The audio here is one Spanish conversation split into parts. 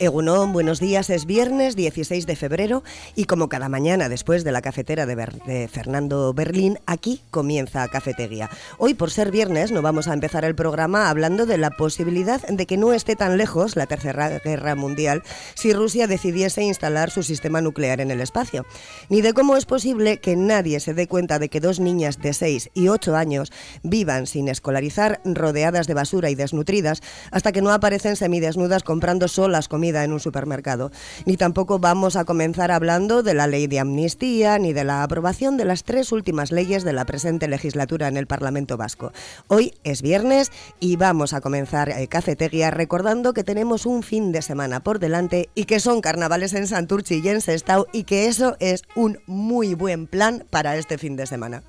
Egunon, buenos días. Es viernes 16 de febrero y como cada mañana después de la cafetera de, Fernando Berlín, aquí comienza Cafetería. Hoy, por ser viernes, no vamos a empezar el programa hablando de la posibilidad de que no esté tan lejos la Tercera Guerra Mundial si Rusia decidiese instalar su sistema nuclear en el espacio, ni de cómo es posible que nadie se dé cuenta de que dos niñas de 6 y 8 años vivan sin escolarizar, rodeadas de basura y desnutridas, hasta que no aparecen semidesnudas comprando solas en un supermercado. Ni tampoco vamos a comenzar hablando de la ley de amnistía ni de la aprobación de las tres últimas leyes de la presente legislatura en el Parlamento Vasco. Hoy es viernes y vamos a comenzar eh, Cafetería recordando que tenemos un fin de semana por delante y que son carnavales en Santurchi y en Sestao y que eso es un muy buen plan para este fin de semana.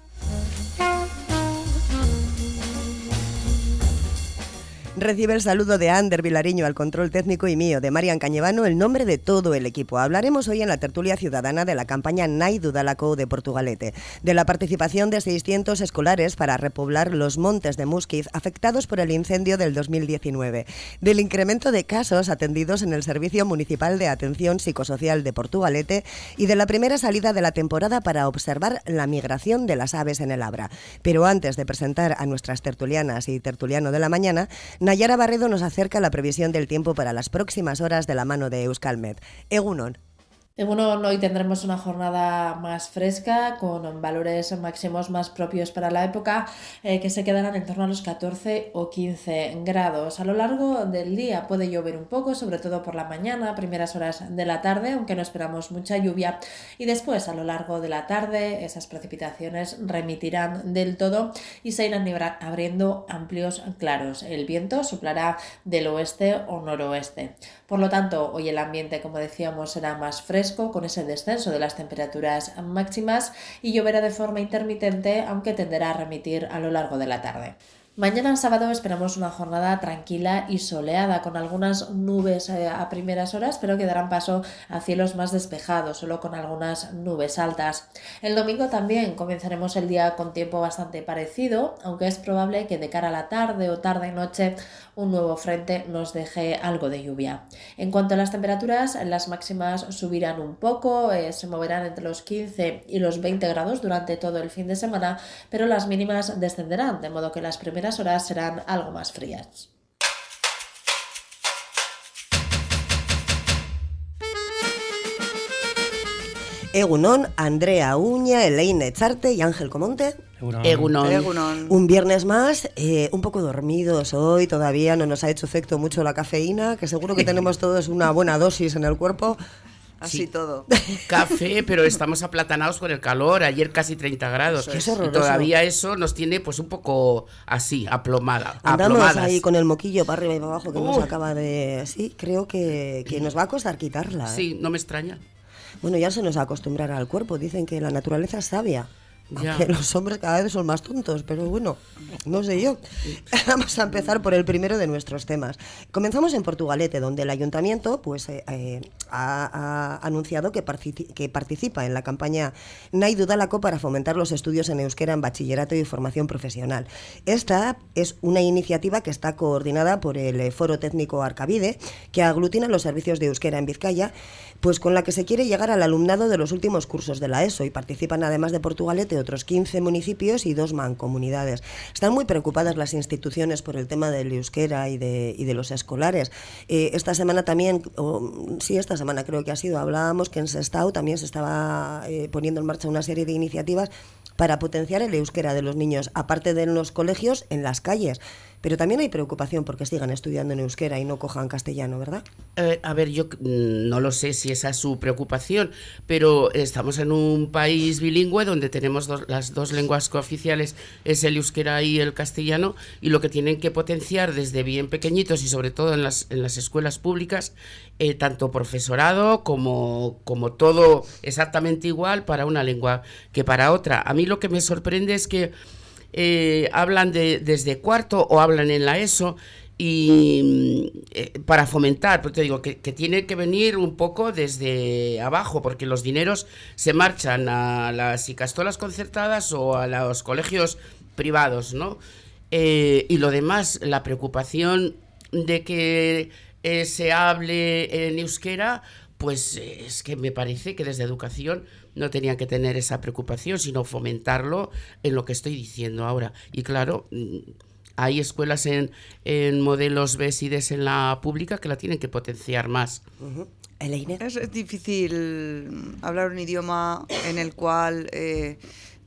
Recibe el saludo de Ander Vilariño al control técnico y mío, de Marian Cañevano, el nombre de todo el equipo. Hablaremos hoy en la tertulia ciudadana de la campaña Nai Dudalaco de Portugalete, de la participación de 600 escolares para repoblar los montes de Musquiz afectados por el incendio del 2019, del incremento de casos atendidos en el Servicio Municipal de Atención Psicosocial de Portugalete y de la primera salida de la temporada para observar la migración de las aves en el Abra. Pero antes de presentar a nuestras tertulianas y tertuliano de la mañana, Nayara Barredo nos acerca la previsión del tiempo para las próximas horas de la mano de Euskalmet. Egunon. Bueno, hoy tendremos una jornada más fresca con valores máximos más propios para la época eh, que se quedarán en torno a los 14 o 15 grados. A lo largo del día puede llover un poco, sobre todo por la mañana, primeras horas de la tarde, aunque no esperamos mucha lluvia. Y después, a lo largo de la tarde, esas precipitaciones remitirán del todo y se irán abriendo amplios claros. El viento soplará del oeste o noroeste. Por lo tanto, hoy el ambiente, como decíamos, será más fresco con ese descenso de las temperaturas máximas y lloverá de forma intermitente, aunque tenderá a remitir a lo largo de la tarde. Mañana sábado esperamos una jornada tranquila y soleada con algunas nubes eh, a primeras horas, pero que darán paso a cielos más despejados, solo con algunas nubes altas. El domingo también comenzaremos el día con tiempo bastante parecido, aunque es probable que de cara a la tarde o tarde y noche un nuevo frente nos deje algo de lluvia. En cuanto a las temperaturas, las máximas subirán un poco, eh, se moverán entre los 15 y los 20 grados durante todo el fin de semana, pero las mínimas descenderán, de modo que las primeras horas serán algo más frías. Egunon, Andrea Uña, Elaine Echarte y Ángel Comonte. Egunon. Un viernes más, eh, un poco dormidos hoy, todavía no nos ha hecho efecto mucho la cafeína, que seguro que tenemos todos una buena dosis en el cuerpo, Así todo. Café, pero estamos aplatanados con el calor. Ayer casi 30 grados. y todavía eso nos tiene pues un poco así, aplomada. Andamos ahí con el moquillo para arriba y para abajo que nos acaba de... Sí, creo que, que nos va a costar quitarla. ¿eh? Sí, no me extraña. Bueno, ya se nos acostumbrará al cuerpo. Dicen que la naturaleza es sabia. Los hombres cada vez son más tontos, pero bueno, no sé yo. Vamos a empezar por el primero de nuestros temas. Comenzamos en Portugalete, donde el ayuntamiento pues, eh, eh, ha, anunciado que, que, participa en la campaña Nai Dudalaco para fomentar los estudios en euskera en bachillerato y formación profesional. Esta es una iniciativa que está coordinada por el eh, Foro Técnico Arcavide, que aglutina los servicios de euskera en Vizcaya, pues con la que se quiere llegar al alumnado de los últimos cursos de la ESO y participan además de Portugalete otros 15 municipios y dos mancomunidades. Están muy preocupadas las instituciones por el tema del euskera y de, y de los escolares. Eh, esta semana también, sí, esta semana creo que ha sido, hablábamos que en Sestao también se estaba eh, poniendo en marcha una serie de iniciativas para potenciar el euskera de los niños, aparte de en los colegios, en las calles. Pero también hay preocupación porque sigan estudiando en euskera y no cojan castellano, ¿verdad? Eh, a ver, yo mm, no lo sé si esa es su preocupación, pero estamos en un país bilingüe donde tenemos las dos lenguas cooficiales, es el euskera y el castellano, y lo que tienen que potenciar desde bien pequeñitos y sobre todo en las, en las escuelas públicas, eh, tanto profesorado como, como todo exactamente igual para una lengua que para otra. A mí lo que me sorprende es que eh, hablan de, desde cuarto o hablan en la ESO y eh, para fomentar, pues te digo que, tiene que venir un poco desde abajo, porque los dineros se marchan a las icastolas concertadas o a los colegios privados, ¿no? Eh, y lo demás, la preocupación de que se hable en euskera, pues es que me parece que desde educación no tenían que tener esa preocupación, sino fomentarlo en lo que estoy diciendo ahora. Y claro, mm, hay escuelas en, en modelos BES y DES en la pública que la tienen que potenciar más. Es, difícil hablar un idioma en el cual eh,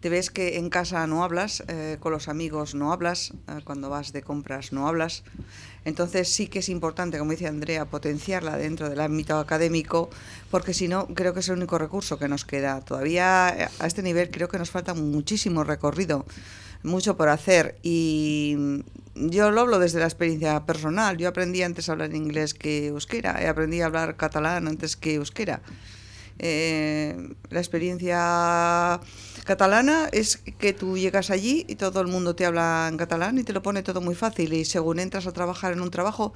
te ves que en casa no hablas, eh, con los amigos no hablas, eh, cuando vas de compras no hablas. Entonces sí que es importante, como dice Andrea, potenciarla dentro del ámbito académico, porque si no, creo que es el único recurso que nos queda. Todavía a este nivel creo que nos falta muchísimo recorrido mucho por hacer y yo lo hablo desde la experiencia personal. Yo aprendí antes a hablar inglés que euskera, y aprendí a hablar catalán antes que euskera. Eh, la experiencia catalana es que tú llegas allí y todo el mundo te habla en catalán y te lo pone todo muy fácil y según entras a trabajar en un trabajo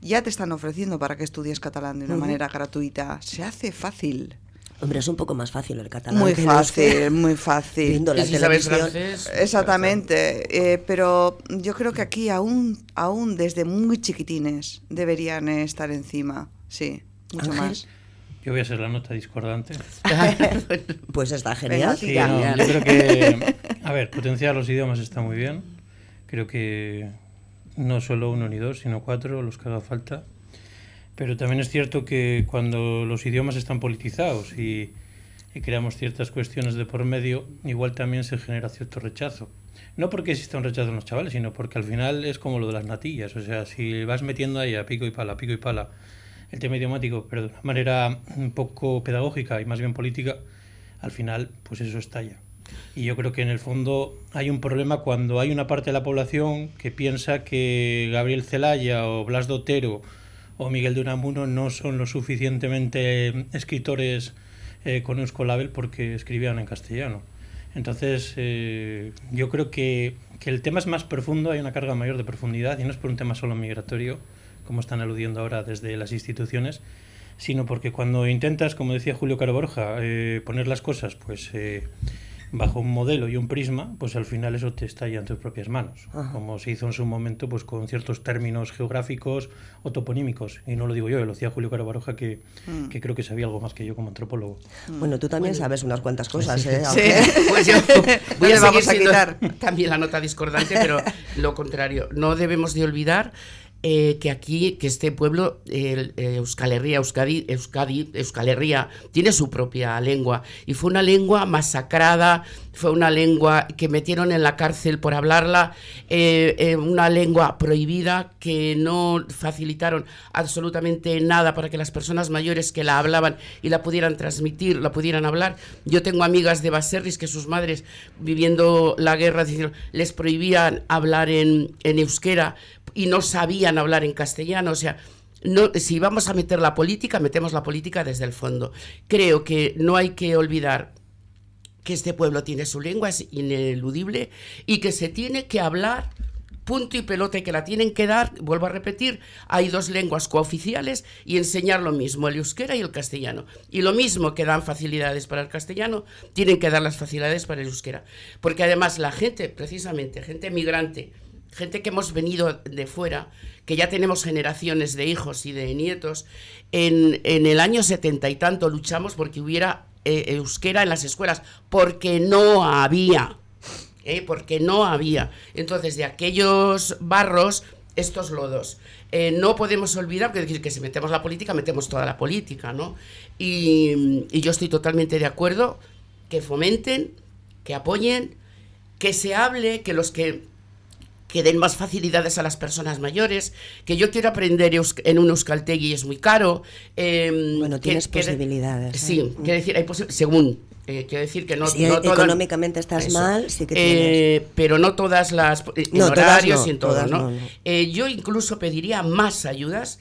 ya te están ofreciendo para que estudies catalán de una manera gratuita. Se hace fácil. Hombre, es un poco más fácil el catalán. Muy fácil, muy fácil. Viendo la francés, Exactamente. Eh, pero yo creo que aquí aún, aún desde muy chiquitines deberían estar encima. Sí, mucho más. Yo voy a ser la nota discordante. pues está genial. yo creo que, a ver, potenciar los idiomas está muy bien. Creo que no solo uno ni dos, sino cuatro, los que haga falta. Pero también es cierto que cuando los idiomas están politizados y, creamos ciertas cuestiones de por medio, igual también se genera cierto rechazo. No porque exista un rechazo en los chavales, sino porque al final es como lo de las natillas. O sea, si vas metiendo ahí a pico y pala, pico y pala, el tema idiomático, pero de una manera un poco pedagógica y más bien política, al final, pues eso estalla. Y yo creo que en el fondo hay un problema cuando hay una parte de la población que piensa que Gabriel Celaya o Blas Dotero o Miguel de Unamuno no son lo suficientemente escritores eh, con Euskolabel porque escribían en castellano. Entonces, eh, yo creo que, que, el tema es más profundo, hay una carga mayor de profundidad y no es por un tema solo migratorio, como están aludiendo ahora desde las instituciones, sino porque cuando intentas, como decía Julio Caro Borja, eh, poner las cosas, pues bajo un modelo y un prisma, pues al final eso te estalla en tus propias manos, como se hizo en su momento pues con ciertos términos geográficos o toponímicos, y no lo digo yo, lo decía Julio Caro Baroja, que, mm. que, creo que sabía algo más que yo como antropólogo. Mm. Bueno, tú también sabes unas cuantas cosas, ¿eh? Pues yo voy a seguir siendo también la nota discordante, pero lo contrario, no debemos de olvidar eh, que aquí, que este pueblo, eh, Euskal Herria, Euskadi, Euskadi, Euskal Herria, tiene su propia lengua. Y fue una lengua masacrada, fue una lengua que metieron en la cárcel por hablarla, eh, una lengua prohibida que no facilitaron absolutamente nada para que las personas mayores que la hablaban y la pudieran transmitir, la pudieran hablar. Yo tengo amigas de Baserris que sus madres, viviendo la guerra, les prohibían hablar en euskera y no sabían hablar en castellano. O sea, si vamos a meter la política, metemos la política desde el fondo. Creo que no hay que olvidar que este pueblo tiene su lengua, es ineludible, y que se tiene que hablar punto y pelote que la tienen que dar, vuelvo a repetir, hay dos lenguas cooficiales y enseñar lo mismo, el euskera y el castellano. Y lo mismo que dan facilidades para el castellano, tienen que dar las facilidades para el euskera. Porque además la gente, precisamente, gente migrante, gente que hemos venido de fuera, que ya tenemos generaciones de hijos y de nietos, en, el año setenta y tanto luchamos porque hubiera eh, euskera en las escuelas, porque no había, ¿eh? porque no había. Entonces, de aquellos barros, estos lodos. Eh, no podemos olvidar, decir que si metemos la política, metemos toda la política, ¿no? Y, y yo estoy totalmente de acuerdo que fomenten, que apoyen, que se hable, que los que que den más facilidades a las personas mayores, que yo quiero aprender en un Euskaltegui y es muy caro. Em, bueno, tienes posibilidades. ¿eh? Sí, quiero decir, hay según. Eh, quiero decir que no, si económicamente estás mal, sí que tienes. Eh, pero no todas las. En horarios y en todo, ¿no? yo incluso pediría más ayudas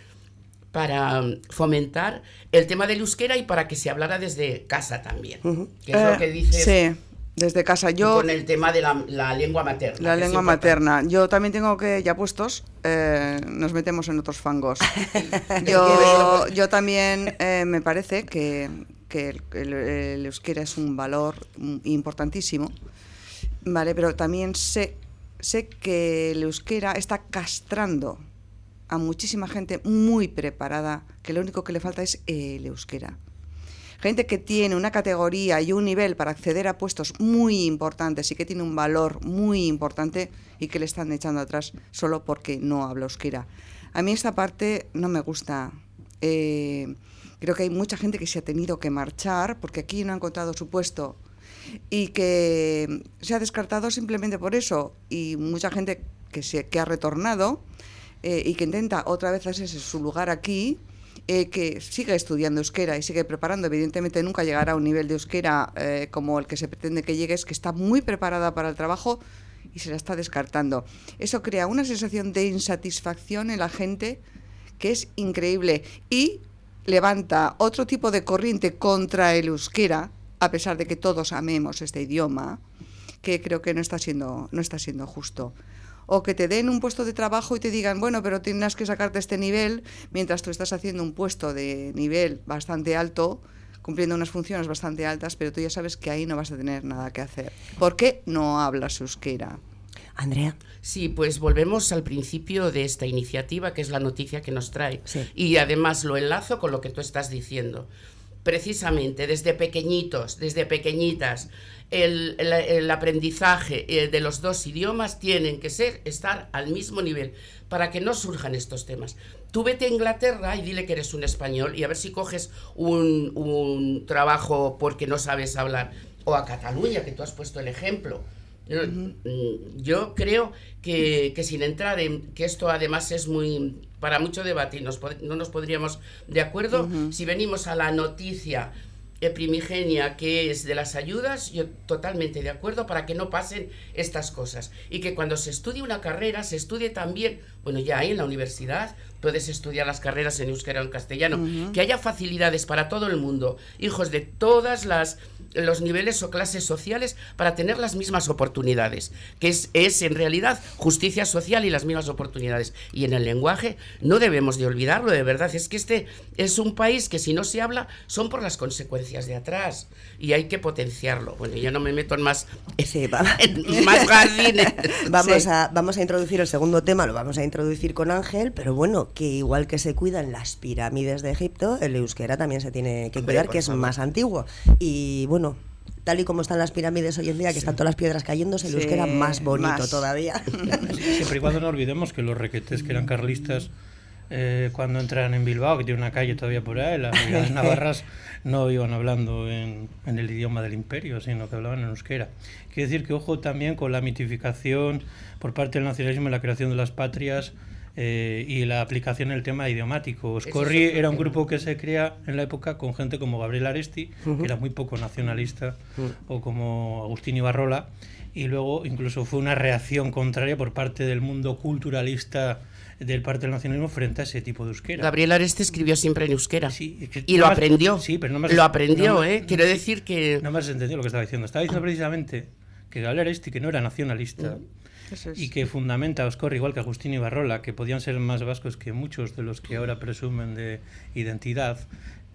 para fomentar el tema del euskera y para que se hablara desde casa también. Que es lo que dice. Sí. Desde casa. Yo, con el tema de la, lengua materna. La lengua materna. Yo también tengo que, ya puestos, eh, nos metemos en otros fangos. yo, yo también eh, me parece que, el, euskera es un valor importantísimo, ¿vale? Pero también sé, sé que el euskera está castrando a muchísima gente muy preparada que lo único que le falta es el euskera. Gente que tiene una categoría y un nivel para acceder a puestos muy importantes y que tiene un valor muy importante y que le están echando atrás solo porque no habla euskera. A mí esta parte no me gusta. Eh, creo que hay mucha gente que se ha tenido que marchar porque aquí no ha encontrado su puesto y que se ha descartado simplemente por eso y mucha gente que, se, que ha retornado eh, y que intenta otra vez hacerse su lugar aquí, eh, que sigue estudiando euskera y sigue preparando, evidentemente nunca llegará a un nivel de euskera eh, como el que se pretende que llegue, es que está muy preparada para el trabajo y se la está descartando. Eso crea una sensación de insatisfacción en la gente que es increíble y levanta otro tipo de corriente contra el euskera, a pesar de que todos amemos este idioma, que creo que no está siendo, no está siendo justo o que te den un puesto de trabajo y te digan, bueno, pero tienes que sacarte este nivel mientras tú estás haciendo un puesto de nivel bastante alto, cumpliendo unas funciones bastante altas, pero tú ya sabes que ahí no vas a tener nada que hacer. ¿Por qué no hablas euskera? Andrea. Sí, pues volvemos al principio de esta iniciativa, que es la noticia que nos trae. Y además lo enlazo con lo que tú estás diciendo. Precisamente desde pequeñitos, desde pequeñitas, el, aprendizaje eh, de los dos idiomas tienen que ser estar al mismo nivel para que no surjan estos temas. Tú vete a Inglaterra y dile que eres un español y a ver si coges un trabajo porque no sabes hablar. O a Cataluña, que tú has puesto el ejemplo. Mm, yo creo que, que, sin entrar en que esto además es muy para mucho debate y nos, no nos podríamos de acuerdo si venimos a la noticia primigenia que es de las ayudas, yo totalmente de acuerdo para que no pasen estas cosas. Y que cuando se estudie una carrera, se estudie también, bueno, ya hay en la universidad, puedes estudiar las carreras en euskera o en castellano, que haya facilidades para todo el mundo, hijos de todas las los niveles o clases sociales para tener las mismas oportunidades, que es, es en realidad justicia social y las mismas oportunidades. Y en el lenguaje no debemos de olvidarlo, de verdad, es que este es un país que si no se habla son por las consecuencias de atrás y hay que potenciarlo. Bueno, yo no me meto en más, más jardines. Vamos, a, vamos a introducir el segundo tema, lo vamos a introducir con Ángel, pero bueno, que igual que se cuidan las pirámides de Egipto, el euskera también se tiene que cuidar, que es más antiguo. Y bueno, tal y como están las pirámides hoy en día, que están todas las piedras cayéndose, el euskera más bonito todavía. Siempre y cuando no olvidemos que los requetes que eran carlistas eh, cuando entran en Bilbao, que tiene una calle todavía por ahí, las navarras no iban hablando en, en, el idioma del imperio, sino que hablaban en euskera. Quiere decir que ojo también con la mitificación por parte del nacionalismo y la creación de las patrias eh, y la aplicación el tema idiomático. Scorri era un grupo que se crea en la época con gente como Gabriel Aresti, que era muy poco nacionalista, o como Agustín Ibarrola, y luego incluso fue una reacción contraria por parte del mundo culturalista del parte del nacionalismo frente a ese tipo de euskera. Gabriel Aresti escribió siempre en euskera. y lo aprendió. Sí, pero no me Lo aprendió, ¿eh? Quiero decir que... No me has entendido lo que estaba diciendo. Estaba diciendo precisamente que Gabriel Aresti, que no era nacionalista, y que fundamenta a Oscor, igual que Agustín Ibarrola, que podían ser más vascos que muchos de los que ahora presumen de identidad,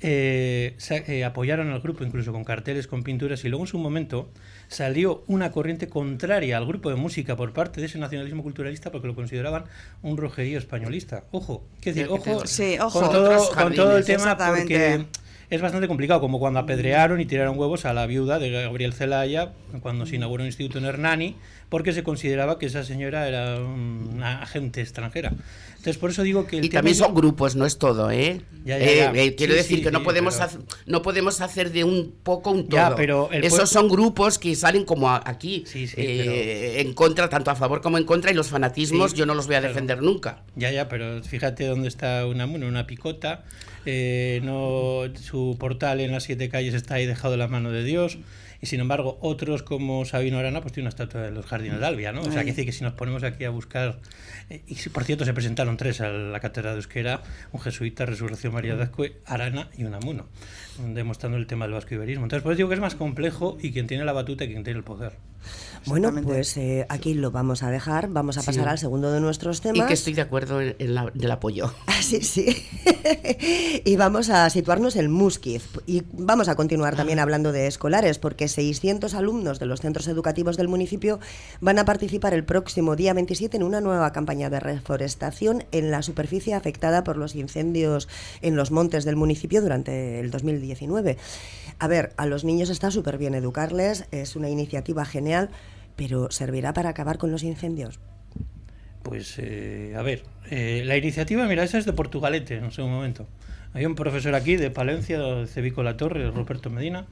eh, eh, apoyaron al grupo incluso con carteles, con pinturas, y luego en su momento salió una corriente contraria al grupo de música por parte de ese nacionalismo culturalista porque lo consideraban un rojerío españolista. Ojo, ¿qué decir? Ojo, con, todo, con todo el tema porque es bastante complicado, como cuando apedrearon y tiraron huevos a la viuda de Gabriel Zelaya cuando se inauguró un instituto en Hernani, porque se consideraba que esa señora era una agente extranjera. Entonces, por eso digo que... y también son grupos, no es todo, ¿eh? eh, eh quiero decir que no, podemos hacer, no podemos hacer de un poco un todo. pero Esos son grupos que salen como aquí, eh, en contra, tanto a favor como en contra, y los fanatismos yo no los voy a defender nunca. Ya, ya, pero fíjate dónde está una, una picota eh, no, su portal en las siete calles está ahí dejado en la mano de Dios. Y sin embargo, otros como Sabino Arana, pues tiene una estatua de los jardines de Albia, ¿no? O sea, que decir que si nos ponemos aquí a buscar. Eh, y por cierto, se presentaron tres a la cátedra de Euskera: un jesuita, Resurrección María de Azcue, Arana y un amuno, demostrando el tema del vasco-iberismo. Entonces, por eso digo que es más complejo y quien tiene la batuta y quien tiene el poder. Bueno, pues eh, aquí lo vamos a dejar. Vamos a pasar al segundo de nuestros temas. Y que estoy de acuerdo en, el apoyo. Ah, sí, sí. y vamos a situarnos en Muskiz. Y vamos a continuar también hablando de escolares, porque 600 alumnos de los centros educativos del municipio van a participar el próximo día 27 en una nueva campaña de reforestación en la superficie afectada por los incendios en los montes del municipio durante el 2019. A ver, a los niños está súper bien educarles, es una iniciativa genial, pero ¿servirá para acabar con los incendios? Pues, eh, a ver, eh, la iniciativa, mira, esa es de Portugalete, no sé un momento. Hay un profesor aquí de Palencia, de Cebico La Torre, Roberto Medina,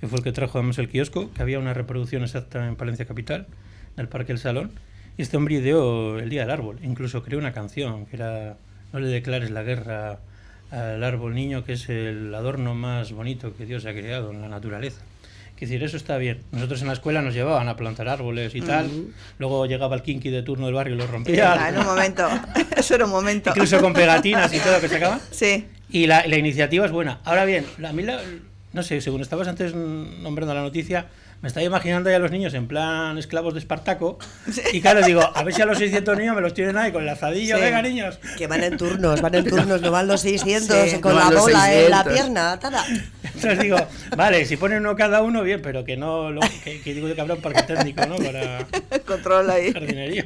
que fue el que trajo además el kiosco, que había una reproducción exacta en Palencia Capital, en el Parque El Salón, y este hombre ideó el Día del Árbol, incluso creó una canción que era No le declares la guerra al árbol niño, que es el adorno más bonito que Dios ha creado en la naturaleza. Es decir, eso está bien. Nosotros en la escuela nos llevaban a plantar árboles y tal. Luego llegaba el kinky de turno del barrio y lo rompía. en un momento. Eso era un momento. Incluso con pegatinas y todo que se acaba. Sí. Y la, la iniciativa es buena. Ahora bien, a mí, la, no sé, según estabas antes nombrando la noticia, me estaba imaginando ya a los niños en plan esclavos de Espartaco. Y claro, digo, a ver si a los 600 niños me los tienen ahí con el lazadillo, venga niños. Que van en turnos, van en turnos, no van los 600 con la bola en la pierna atada. Entonces digo, vale, si ponen uno cada uno, bien, pero que no, lo, que, que, digo que habrá un parque técnico, ¿no? Para control ahí. Jardinería.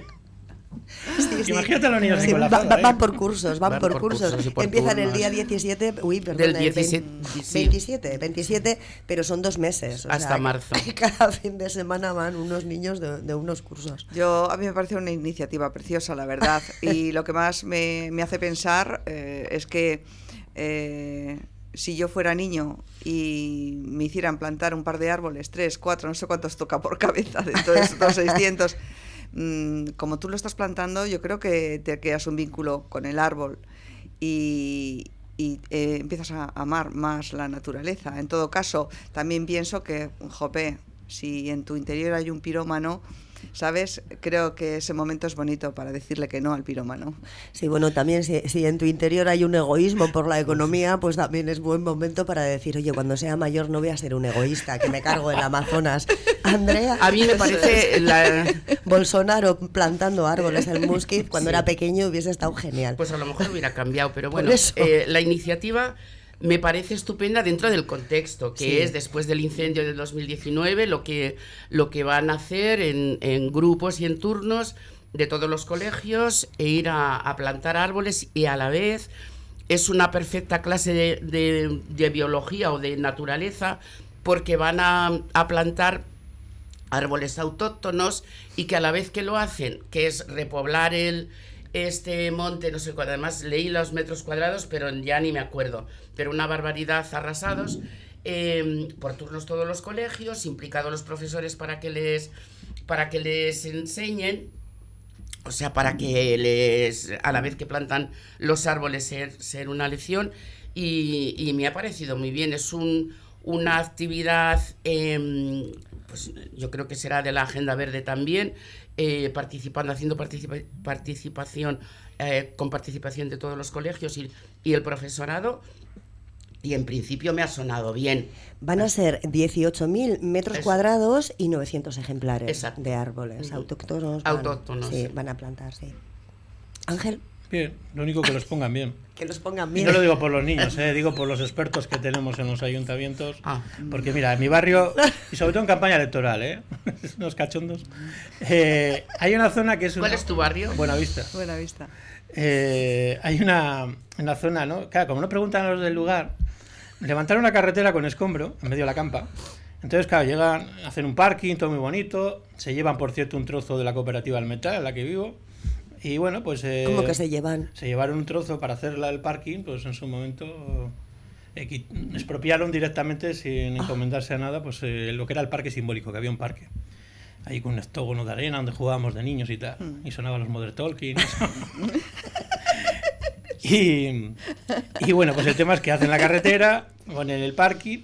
Imagínate a los niños Sí, con la va- va- van ¿eh? por cursos, van, Van por, por cursos. cursos Empiezan el día 17, uy, perdón, Del el 17, 20 sí. 27, 27, pero son dos meses. o Hasta sea, marzo. Cada fin de semana van unos niños de, de unos cursos. Yo, a mí me parece una iniciativa preciosa, la verdad. Y lo que más me, me hace pensar eh, es que eh, si yo fuera niño y me hicieran plantar un par de árboles, tres, cuatro, no sé cuántos toca por cabeza de todos estos 600, mm, como tú lo estás plantando, yo creo que te creas un vínculo con el árbol y, y, eh, empiezas a amar más la naturaleza. En todo caso, también pienso que, jope, si en tu interior hay un pirómano, ¿sabes? Creo que ese momento es bonito para decirle que no al pirómano. Sí, bueno, también si, si en tu interior hay un egoísmo por la economía, pues también es buen momento para decir, oye, cuando sea mayor no voy a ser un egoísta, que me cargo el Amazonas. Andrea. A mí me parece la, Bolsonaro plantando árboles en Muskit cuando era pequeño hubiese estado genial. Pues a lo mejor hubiera cambiado, pero bueno, eh, la iniciativa me parece estupenda dentro del contexto, que Sí. es después del incendio del 2019, lo que, lo que van a hacer en, en grupos y en turnos de todos los colegios e ir a, a plantar árboles y a la vez es una perfecta clase de, de- de biología o de naturaleza porque van a, a plantar árboles autóctonos y que a la vez que lo hacen, que es repoblar el este monte, no sé cuál, además leí los metros cuadrados, pero ya ni me acuerdo, pero una barbaridad arrasados, eh, por turnos todos los colegios, implicados los profesores para que les, para que les enseñen, o sea, para que les, a la vez que plantan los árboles, ser, ser una lección. Y, y me ha parecido muy bien. Es un, una actividad, em, pues yo creo que será de la Agenda Verde también, eh, participando, haciendo participa- participación, eh, con participación de todos los colegios y, y el profesorado. Y en principio me ha sonado bien. Van a ser 18.000 metros Es- cuadrados y 900 ejemplares Exacto. de árboles autóctonos. van- Autóctonos, Sí, sí. van a plantar, sí. Ángel, Bien, lo único que los pongan bien. Que los pongan Y bien. no lo digo por los niños, ¿eh? digo por los expertos que tenemos en los ayuntamientos. Ah. Porque mira, en mi barrio, y sobre todo en campaña electoral, ¿eh? unos cachondos, eh, hay una zona que es... ¿Cuál una- es tu barrio? Buena Vista. Buena vista. Eh, hay una en la zona, ¿no? Claro, como no preguntan a los del lugar, levantaron una carretera con escombro en medio de la campa. Entonces, claro, llegan, hacen un parking, todo muy bonito. Se llevan, por cierto, un trozo de la cooperativa del metal en la que vivo. Y bueno, pues. eh, ¿Cómo que se llevan? se llevaron un trozo para hacer la- el parking, pues en su momento eh, expropiaron directamente sin encomendarse a nada, pues eh, lo que era el parque simbólico, que había un parque. Ahí con un octógono de arena donde jugábamos de niños y tal. Y sonaban los Mother Talking. y, y bueno, pues el tema es que hacen la carretera, ponen el parking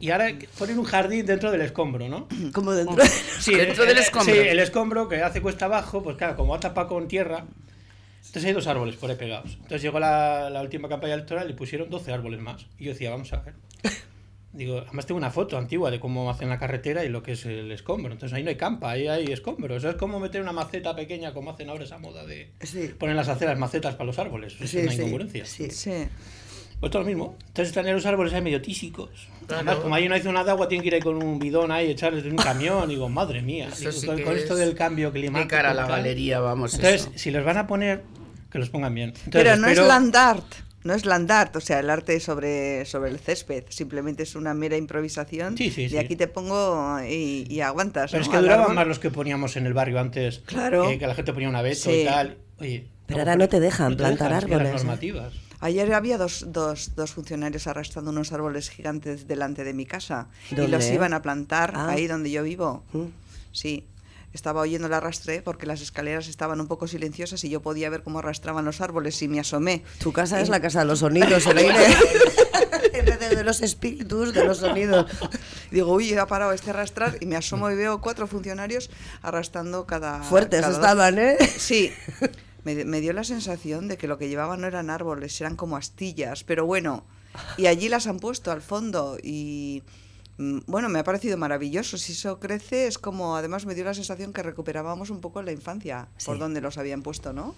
y ahora ponen un jardín dentro del escombro, ¿no? Como dentro. Sí, Dentro del el- escombro. Sí, el escombro que hace cuesta abajo, pues claro, como va tapado con tierra. Entonces hay dos árboles por ahí pegados. Entonces llegó la, la última campaña electoral y pusieron 12 árboles más. Y yo decía, vamos a ver. Digo, además tengo una foto antigua de cómo hacen la carretera y lo que es el escombro. Entonces ahí no hay campa, ahí hay escombro. Eso es como meter una maceta pequeña, como hacen ahora esa moda de Sí. poner las aceras macetas para los árboles. Eso Sí, es una sí, incongruencia. sí. Sí. Pues todo lo mismo. Entonces están en los árboles ahí medio tísicos. Además, como ahí no hay zona de agua, tienen que ir ahí con un bidón ahí, echarles de un camión. Digo, madre mía. con, esto del cambio climático. De cara a la galería, vamos. Entonces, si los van a poner, que los pongan bien. Pero no es land art. No es land art, o sea, el arte sobre, sobre el césped. Simplemente es una mera improvisación. Sí, sí, y aquí te pongo y, aguantas. Pero es que duraban más los que poníamos en el barrio antes. Claro. que la gente ponía una abeto y tal. Oye, pero ahora no te dejan plantar árboles. ¿eh? normativas. Ayer había dos, dos, dos, funcionarios arrastrando unos árboles gigantes delante de mi casa y los iban a plantar ah. ahí donde yo vivo. Mm. Sí, estaba oyendo el arrastre porque las escaleras estaban un poco silenciosas y yo podía ver cómo arrastraban los árboles y me asomé. Tu casa es la casa de los sonidos, el aire. en vez de, los espíritus, de los sonidos. Digo, uy, ha parado este arrastrar y me asomo y veo cuatro funcionarios arrastrando cada. Fuertes estaban, ¿eh? Sí. Me, dio la sensación de que lo que llevaban no eran árboles, eran como astillas, pero bueno, y allí las han puesto al fondo y mm, bueno, me ha parecido maravilloso. Si eso crece, es como, además me dio la sensación que recuperábamos un poco la infancia, por donde los habían puesto, ¿no?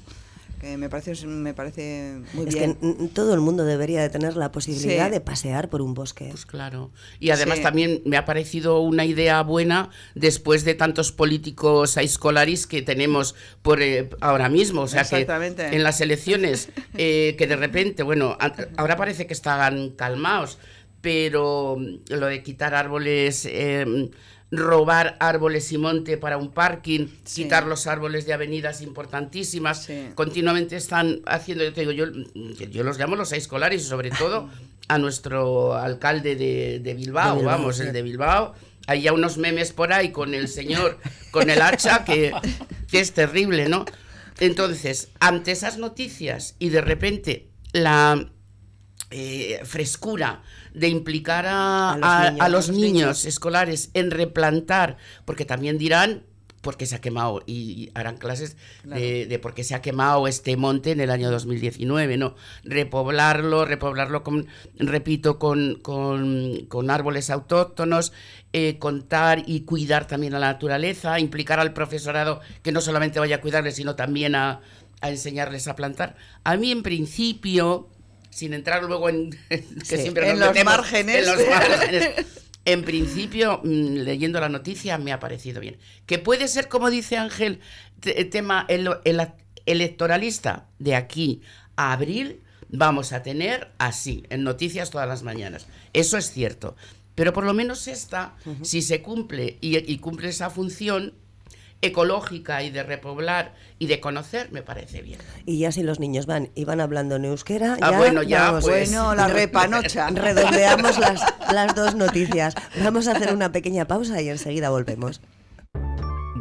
Me parece, me parece muy es bien. que todo el mundo debería de tener la posibilidad de pasear por un bosque. Pues claro. Y además también me ha parecido una idea buena después de tantos políticos escolaris que tenemos por eh, ahora mismo. O sea que en las elecciones eh, que de repente, bueno, ahora parece que están calmados, pero lo de quitar árboles... Eh, robar árboles y monte para un parking, quitar los árboles de avenidas importantísimas. Continuamente están haciendo, yo te digo, yo, yo los llamo los seis escolares y sobre todo a nuestro alcalde de, Bilbao, vamos, el de Bilbao. Hay ya unos memes por ahí con el señor, con el hacha, que, que es terrible, ¿no? Entonces, ante esas noticias y de repente la eh, frescura de implicar a, los, niños, escolares en replantar, porque también dirán por qué se ha quemado y harán clases de, por qué se ha quemado este monte en el año 2019, ¿no? Repoblarlo, repoblarlo, con, repito, con, con, árboles autóctonos, eh, contar y cuidar también a la naturaleza, implicar al profesorado que no solamente vaya a cuidarles, sino también a, a enseñarles a plantar. A mí, en principio, sin entrar luego en que siempre en, los márgenes. en principio, mm, leyendo la noticia, me ha parecido bien. Que puede ser, como dice Ángel, tema el, electoralista de aquí a abril, vamos a tener así, en noticias todas las mañanas. Eso es cierto. Pero por lo menos esta, si se cumple y, cumple esa función, ecológica y de repoblar y de conocer, me parece bien. Y ya si los niños van y van hablando en euskera, ah, ya, bueno, ya, pues, bueno, la repanocha. Redondeamos las, las dos noticias. Vamos a hacer una pequeña pausa y enseguida volvemos.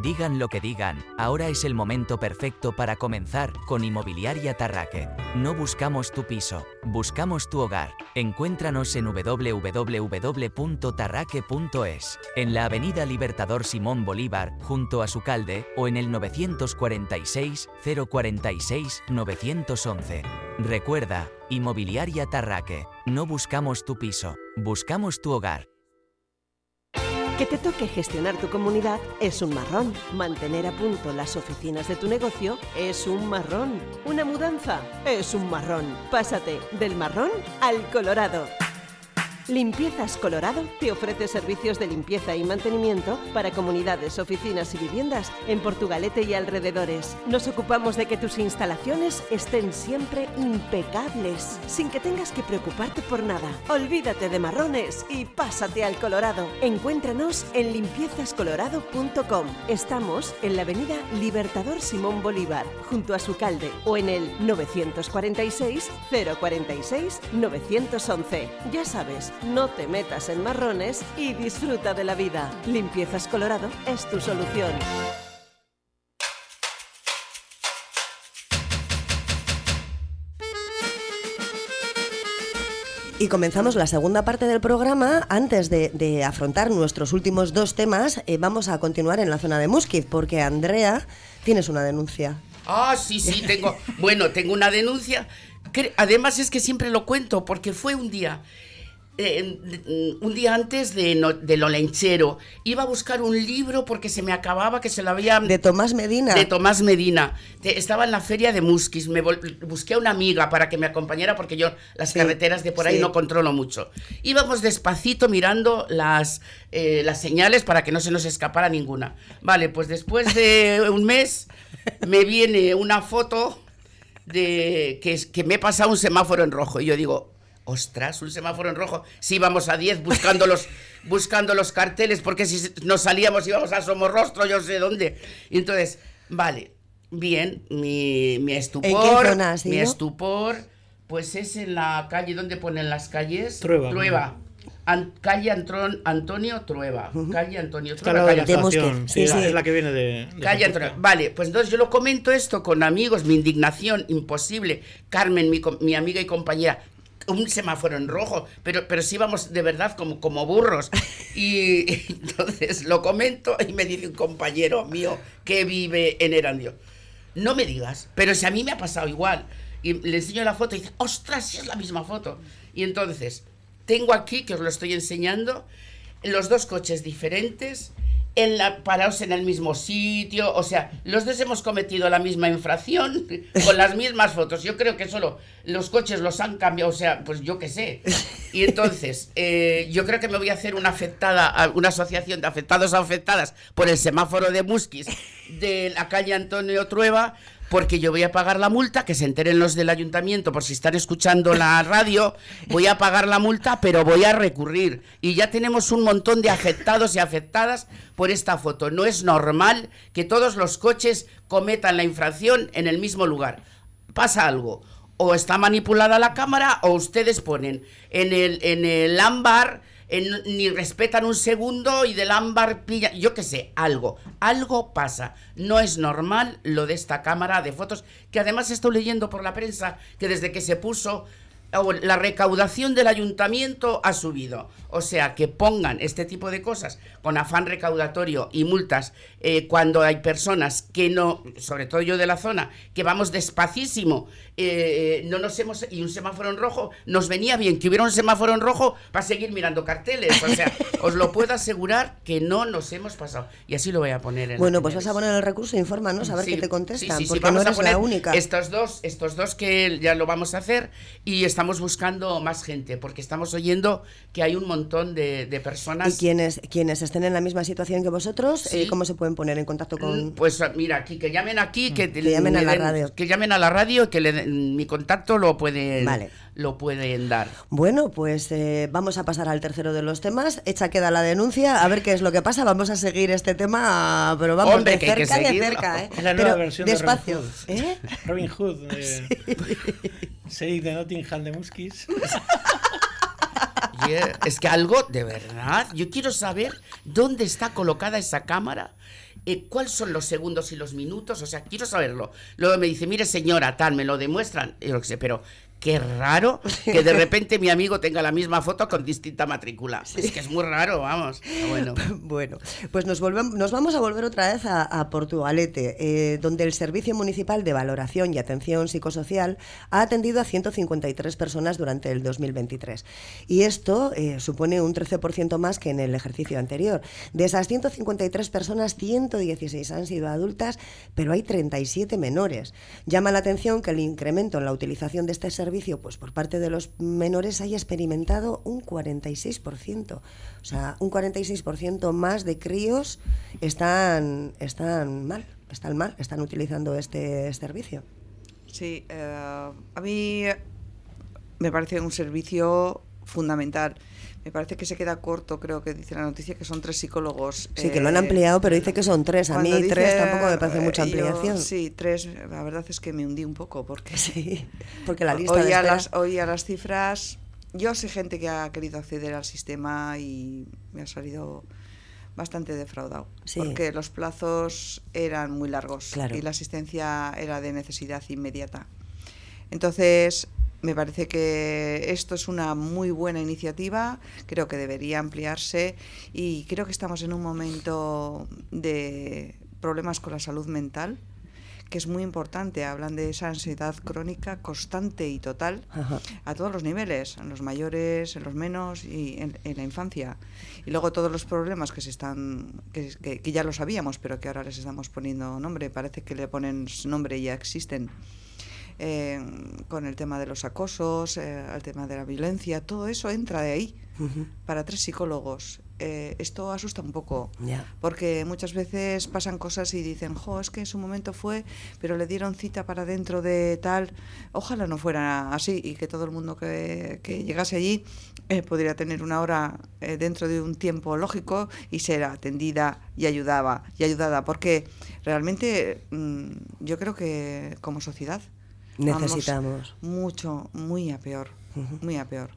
Digan lo que digan, ahora es el momento perfecto para comenzar con Inmobiliaria Tarraque. No buscamos tu piso, buscamos tu hogar. Encuéntranos en www.tarraque.es, en la Avenida Libertador Simón Bolívar, junto a su calde, o en el 946 046 911. Recuerda, Inmobiliaria Tarraque. No buscamos tu piso, buscamos tu hogar. Que te toque gestionar tu comunidad es un marrón. Mantener a punto las oficinas de tu negocio es un marrón. Una mudanza es un marrón. Pásate del marrón al colorado. Limpiezas Colorado te ofrece servicios de limpieza y mantenimiento para comunidades, oficinas y viviendas en Portugalete y alrededores. Nos ocupamos de que tus instalaciones estén siempre impecables, sin que tengas que preocuparte por nada. Olvídate de marrones y pásate al Colorado. Encuéntranos en limpiezascolorado.com. Estamos en la avenida Libertador Simón Bolívar, junto a su calde, o en el 946 046 911. Ya sabes, no te metas en marrones y disfruta de la vida. Limpiezas Colorado es tu solución. Y comenzamos la segunda parte del programa. Antes de, afrontar nuestros últimos dos temas, eh, vamos a continuar en la zona de Muskit, porque Andrea, tienes una denuncia. Ah, sí, sí, tengo. bueno, tengo una denuncia. además es que siempre lo cuento, porque fue un día eh, un día antes de, no, de Lolenchero. Iba a buscar un libro porque se me acababa, que se lo había... De Tomás Medina. De Tomás Medina. estaba en la feria de Musquis. Me busqué a una amiga para que me acompañara porque yo las carreteras de por ahí no controlo mucho. Íbamos despacito mirando las, eh, las señales para que no se nos escapara ninguna. Vale, pues después de un mes me viene una foto de que, que me he pasado un semáforo en rojo. Y yo digo, ostras, un semáforo en rojo. Si íbamos a 10 buscando los, buscando los carteles, porque si nos salíamos íbamos a Somorrostro, yo sé dónde. Y entonces, vale, bien, mi, mi estupor, mi estupor, pues es en la calle, donde ponen las calles? Trueba. Trueba. calle Antonio Trueba. Calle Antonio Trueba. Calle la sí, es la que viene de. calle Antonio. Vale, pues entonces yo lo comento esto con amigos, mi indignación, imposible. Carmen, mi, mi amiga y compañera, un semáforo en rojo, pero, pero sí vamos de verdad como, como burros. Y, entonces lo comento y me dice un compañero mío que vive en Erandio, no me digas, pero si a mí me ha pasado igual. Y le enseño la foto y dice, ostras, si es la misma foto. Y entonces, tengo aquí, que os lo estoy enseñando, los dos coches diferentes, en la, parados en el mismo sitio, o sea, los dos hemos cometido la misma infracción con las mismas fotos. Yo creo que solo los coches los han cambiado, o sea, pues yo qué sé. Y entonces, eh, yo creo que me voy a hacer una afectada, una asociación de afectados a afectadas por el semáforo de Musquis de la calle Antonio Trueba, porque yo voy a pagar la multa, que se enteren los del ayuntamiento por si están escuchando la radio, voy a pagar la multa, pero voy a recurrir. Y ya tenemos un montón de afectados y afectadas por esta foto. No es normal que todos los coches cometan la infracción en el mismo lugar. Pasa algo. O está manipulada la cámara o ustedes ponen en el, en el ámbar ni respetan un segundo y del ámbar pilla, yo qué sé, algo, algo pasa. No es normal lo de esta cámara de fotos, que además estoy leyendo por la prensa que desde que se puso la recaudación del ayuntamiento ha subido. O sea, que pongan este tipo de cosas con afán recaudatorio y multas eh, cuando hay personas que no, sobre todo yo de la zona, que vamos despacísimo, eh, no nos hemos, y un semáforo en rojo, nos venía bien que hubiera un semáforo en rojo para seguir mirando carteles. O sea, os lo puedo asegurar que no nos hemos pasado. Y así lo voy a poner en Bueno, pues vas a poner el recurso, infórmanos a ver qué te contestan, porque no eres la única. Estos dos, estos dos que ya lo vamos a hacer y estamos buscando más gente, porque estamos oyendo que hay un montón de, personas. ¿Y quienes, quienes estén en la misma situación que vosotros, eh, cómo se pueden poner en contacto con...? Mm, pues mira, aquí, que llamen aquí, que, que llamen a la radio. Que llamen a la radio, que le mi contacto lo pueden, lo pueden dar. Bueno, pues eh, vamos a pasar al tercero de los temas. Hecha queda la denuncia, a ver qué es lo que pasa. Vamos a seguir este tema, pero vamos de cerca de cerca. ¿eh? la nueva versión despacio. de Robin Hood. ¿Eh? Robin Hood. de Nottingham de Muskis. es que algo, de verdad, yo quiero saber dónde está colocada esa cámara eh, cuáles son los segundos y los minutos, o sea, quiero saberlo. Luego me dice, mire señora, tal, me lo demuestran, yo lo que sé, pero qué raro que de repente mi amigo tenga la misma foto con distinta matrícula. Es que es muy raro, vamos. Bueno, bueno pues nos, volvemos, nos vamos a volver otra vez a, Portugalete, eh, donde el Servicio Municipal de Valoración y Atención Psicosocial ha atendido a 153 personas durante el 2023. Y esto eh, supone un 13% más que en el ejercicio anterior. De esas 153 personas, 116 han sido adultas, pero hay 37 menores. Llama la atención que el incremento en la utilización de este servicio pues por parte de los menores haya experimentado un 46%. O sea, un 46% más de críos están, están mal, están mal, están utilizando este servicio. Sí, eh, a mí me parece un servicio fundamental. Me parece que se queda corto, creo que dice la noticia que son tres psicólogos. Sí, que lo han eh, ampliado, pero dice que son tres. A mí tres tampoco me parece mucha ampliación. sí, tres, la verdad es que me hundí un poco porque... Sí, porque la lista oía, las, oía las cifras... Yo sé gente que ha querido acceder al sistema y me ha salido bastante defraudado. Porque los plazos eran muy largos y la asistencia era de necesidad inmediata. Entonces, me parece que esto es una muy buena iniciativa, creo que debería ampliarse y creo que estamos en un momento de problemas con la salud mental que es muy importante. Hablan de esa ansiedad crónica constante y total a todos los niveles, en los mayores, en los menos y en, la infancia. Y luego todos los problemas que se están, que, que, ya lo sabíamos, pero que ahora les estamos poniendo nombre, parece que le ponen nombre y ya existen. Eh, con el tema de los acosos, eh, el tema de la violencia, todo eso entra de ahí. Para tres psicólogos. Eh, esto asusta un poco, porque muchas veces pasan cosas y dicen, jo, es que en su momento fue, pero le dieron cita para dentro de tal, ojalá no fuera así y que todo el mundo que, llegase allí eh, podría tener una hora eh, dentro de un tiempo lógico y ser atendida y ayudaba y ayudada, porque realmente mm, yo creo que como sociedad necesitamos mucho, muy a peor, muy a peor.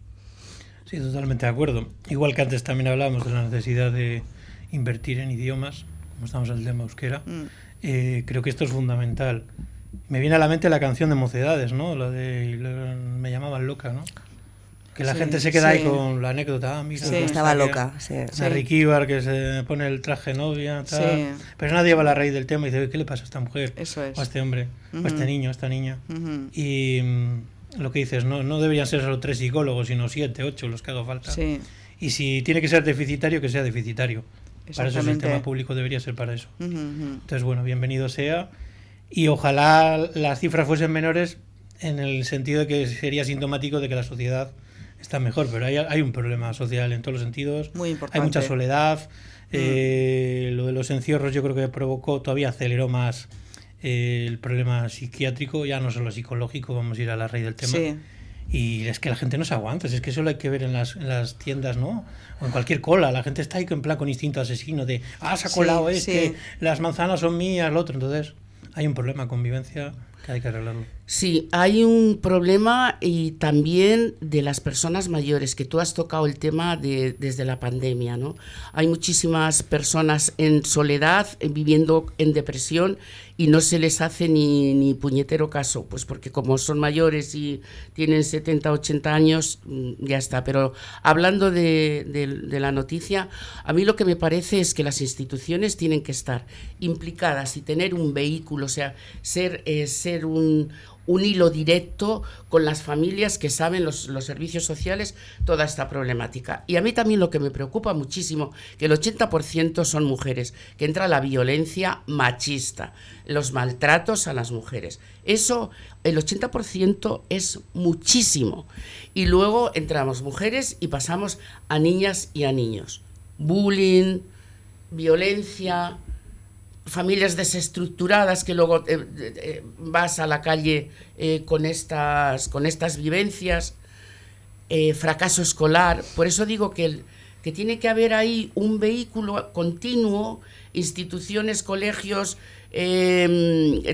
Sí, totalmente de acuerdo. Igual que antes también hablábamos de la necesidad de invertir en idiomas, como estamos en el tema euskera, mm. eh, creo que esto es fundamental. Me viene a la mente la canción de Mocedades, ¿no? La de Me llamaban loca, ¿no? Que la gente se queda ahí con la anécdota. Ah, mira, sí, estaba loca. Sí. Ricky que se pone el traje novia, tal. Pero nadie va a la raíz del tema y dice, ¿qué le pasa a esta mujer? Eso es. O a este hombre, o a este niño, a esta niña. Y mm, lo que dices, no, no deberían ser solo tres psicólogos, sino siete, ocho los que haga falta. Sí. Y si tiene que ser deficitario, que sea deficitario. Para eso el sistema público debería ser para eso. Entonces, bueno, bienvenido sea. Y ojalá las cifras fuesen menores en el sentido de que sería sintomático de que la sociedad está mejor, pero hay, hay un problema social en todos los sentidos. Muy importante. Hay mucha soledad. Mm. Eh, lo de los encierros yo creo que provocó, todavía aceleró más el problema psiquiátrico, ya no solo psicológico, vamos a ir a la raíz del tema. Y es que la gente no se aguanta, es que eso lo hay que ver en las, en las tiendas, ¿no? O en cualquier cola, la gente está ahí en plan con instinto asesino de, ah, se ha colado este, las manzanas son mías, el otro. Entonces, hay un problema, convivencia, que hay que arreglarlo. Sí, hay un problema y también de las personas mayores, que tú has tocado el tema de, desde la pandemia, ¿no? Hay muchísimas personas en soledad, viviendo en depresión y no se les hace ni, ni puñetero caso, pues porque como son mayores y tienen 70, 80 años, mm, ya está. Pero hablando de, de la noticia, a mí lo que me parece es que las instituciones tienen que estar implicadas y tener un vehículo, o sea, ser, eh, ser un un hilo directo con las familias que saben los, servicios sociales toda esta problemática. Y a mí también lo que me preocupa muchísimo, que el 80% son mujeres, que entra la violencia machista, los maltratos a las mujeres. Eso, el 80% es muchísimo. Y luego entramos mujeres y pasamos a niñas y a niños. Bullying, violencia, familias desestructuradas que luego eh, eh, vas a la calle eh, con, estas, con estas vivencias, fracaso escolar. Por eso digo que, que tiene que haber ahí un vehículo continuo, instituciones, colegios,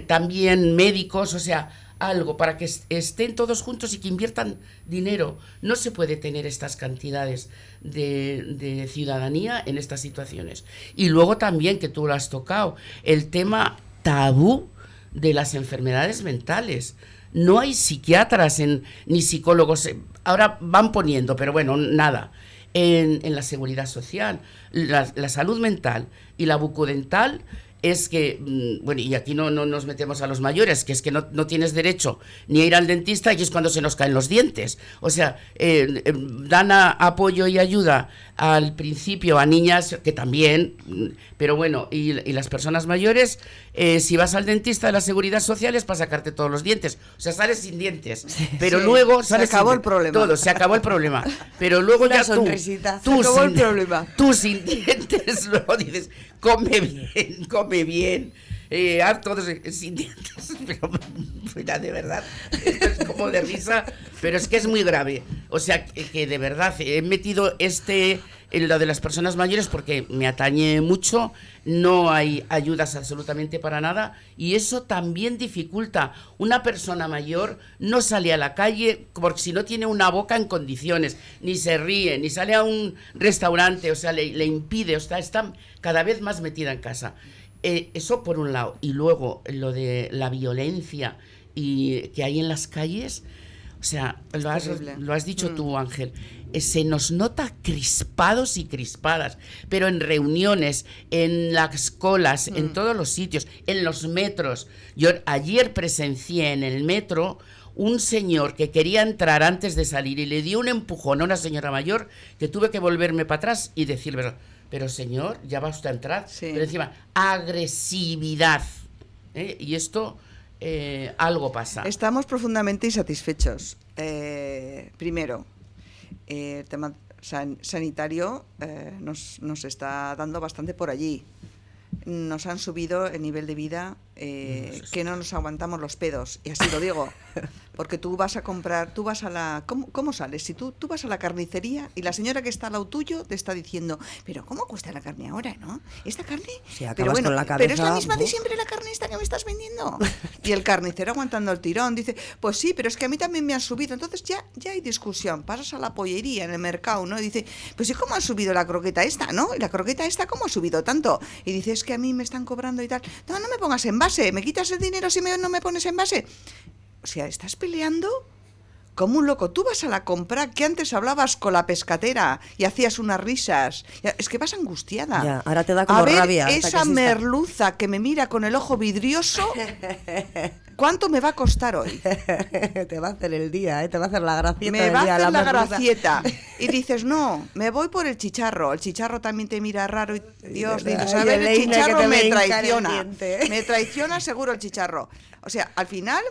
también médicos, o sea, algo para que estén todos juntos y que inviertan dinero. No se puede tener estas cantidades de, ciudadanía en estas situaciones. Y luego también, que tú lo has tocado, el tema tabú de las enfermedades mentales. No hay psiquiatras ni psicólogos. Eh, ahora van poniendo, pero bueno, nada. En, la seguridad social, la, la salud mental y la bucodental es que, mm, bueno, y aquí no, no nos metemos a los mayores, que es que no, tienes derecho ni a ir al dentista y es cuando se nos caen los dientes. O sea, eh, eh, dan apoyo y ayuda al principio a niñas que también, mm, pero bueno, y, las personas mayores, eh, si vas al dentista de la seguridad social es para sacarte todos los dientes. O sea, sales sin dientes. pero luego se acabó el problema. Todo, se acabó el problema. Pero luego ya tú, tú, sin, el problema. tú sin dientes, luego dices, come bien, come bien. Eh, haz todos sin dientes, pero de verdad, es como de risa, pero es que es muy grave. O sea, que, de verdad he metido este en lo de las personas mayores porque me atañe mucho, no hay ayudas absolutamente para nada y eso también dificulta. Una persona mayor no sale a la calle porque si no tiene una boca en condiciones, ni se ríe, ni sale a un restaurante, o sea, le, le impide, o sea, está cada vez más metida en casa. Eh, eso por un lado. Y luego lo de la violencia y que hay en las calles. O sea, lo has, dicho tú, mm. Ángel. eh, se nos nota crispados y crispadas, pero en reuniones, en las colas, en mm. todos los sitios, en los metros. Yo ayer presencié en el metro un señor que quería entrar antes de salir y le dio un empujón a una señora mayor que tuve que volverme para atrás y decirle, pero señor, ya va usted a entrar. Pero encima, agresividad. ¿eh? Y esto, eh, algo pasa. Estamos profundamente insatisfechos. Eh, primero, el tema sanitario nos, nos está dando bastante por allí nos han subido el nivel de vida eh, que no nos aguantamos los pedos. Y así lo digo. Porque tú vas a comprar, tú vas a la... ¿Cómo, sales? Si tú, tú vas a la carnicería y la señora que está al lado tuyo te está diciendo, pero ¿cómo cuesta la carne ahora, no? ¿Esta carne? pero bueno, pero es la misma de siempre la carne esta que me estás vendiendo. y el carnicero aguantando el tirón dice, pues sí, pero es que a mí también me han subido. Entonces ya, ya hay discusión. Pasas a la pollería en el mercado, ¿no? Y dice, pues sí, ¿cómo ha subido la croqueta esta, no? ¿Y la croqueta esta cómo ha subido tanto? Y dice, es que a mí me están cobrando y tal. No, no me pongas en base, me quitas el dinero si no me pones en base. O sea, estás peleando como un loco. Tú vas a la compra que antes hablabas con la pescatera y hacías unas risas. Es que vas angustiada. Ya, ahora te da como a ver, rabia. Esa merluza que me mira con el ojo vidrioso, ¿cuánto me va a costar hoy? te va a hacer el día, ¿eh? te va a hacer la gracieta. Me va a hacer la, gracieta. Y dices, no, me voy por el chicharro. El chicharro también te mira raro y Dios, dices, a ver, el chicharro me traiciona. Me traiciona seguro el chicharro. O sea, al final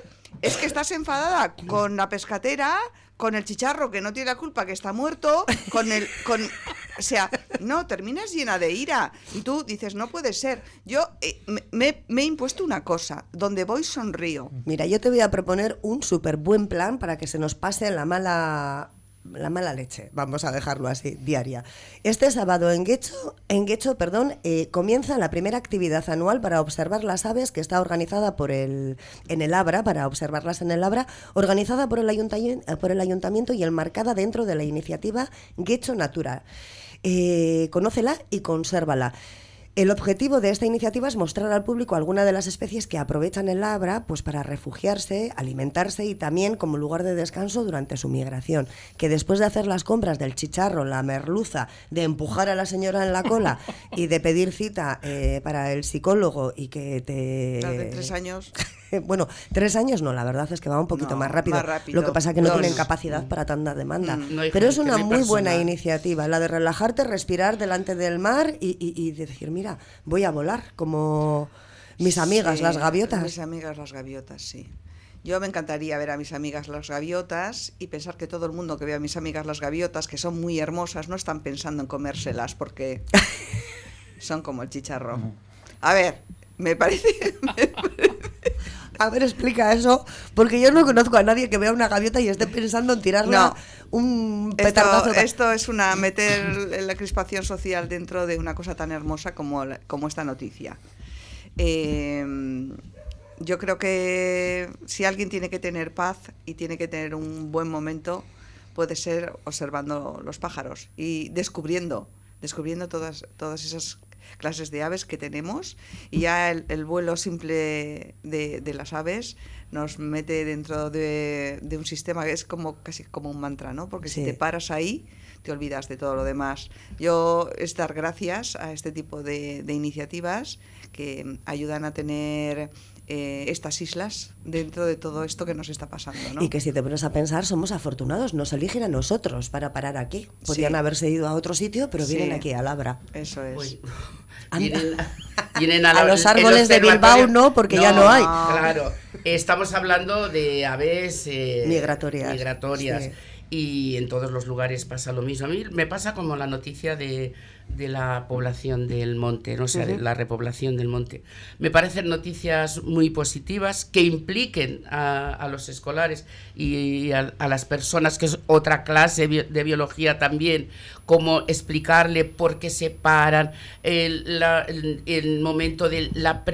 es que estás enfadada con la pescatera, con el chicharro que no tiene la culpa, que está muerto, con el. Con, o sea, no, terminas llena de ira. Y tú dices, no puede ser. Yo eh, me, me, he impuesto una cosa, donde voy sonrío. Mira, yo te voy a proponer un súper buen plan para que se nos pase la mala la mala leche, vamos a dejarlo así, diaria. Este sábado en Guecho, en Guecho perdón, eh, comienza la primera actividad anual para observar las aves que está organizada por el, en el Abra, para observarlas en el Abra, organizada por el, ayuntamiento, por el ayuntamiento y enmarcada dentro de la iniciativa Guecho Natura. Eh, conócela y consérvala. El objetivo de esta iniciativa es mostrar al público alguna de las especies que aprovechan el labra pues para refugiarse, alimentarse y también como lugar de descanso durante su migración. Que después de hacer las compras del chicharro, la merluza, de empujar a la señora en la cola y de pedir cita eh, para el psicólogo y que te... de tres años. Bueno, tres años no, la verdad es que va un poquito más, rápido. Lo que pasa es que no tienen capacidad para tanta demanda. Mm, Pero es una muy buena iniciativa, la de relajarte, respirar delante del mar y, y, decir, mira, voy a volar como mis amigas, las gaviotas. Mis amigas, las gaviotas, sí. Yo me encantaría ver a mis amigas las gaviotas y pensar que todo el mundo que ve a mis amigas las gaviotas, que son muy hermosas, no están pensando en comérselas porque son como el chicharro. A ver, me parece, A ver, explica eso, porque yo no conozco a nadie que vea una gaviota y esté pensando en tirarla un petardazo. Esto, es una meter la crispación social dentro de una cosa tan hermosa como, como esta noticia. Em, yo creo que si alguien tiene que tener paz y tiene que tener un buen momento, puede ser observando los pájaros y descubriendo, descubriendo todas, todas esas clases de aves que tenemos y ya el, vuelo simple de, las aves nos mete dentro de, un sistema que es como casi como un mantra, ¿no? Porque si te paras ahí, te olvidas de todo lo demás. Yo es dar gracias a este tipo de, iniciativas que ayudan a tener eh, estas islas dentro de todo esto que nos está pasando. ¿no? Y que si te pones a pensar, somos afortunados, nos eligen a nosotros para parar aquí. Podrían haberse ido a otro sitio, pero vienen aquí a Labra. Eso es. Vienen, a, los árboles de Bilbao no, porque ya no hay. Claro, estamos hablando de aves eh, migratorias. migratorias. Y en todos los lugares pasa lo mismo. A mí me pasa como la noticia de de la población del monte, no sé, la repoblación del monte. Me parecen noticias muy positivas que impliquen a, los escolares y a, las personas, que es otra clase de biología también, como explicarle por qué se paran, el, el, momento de la,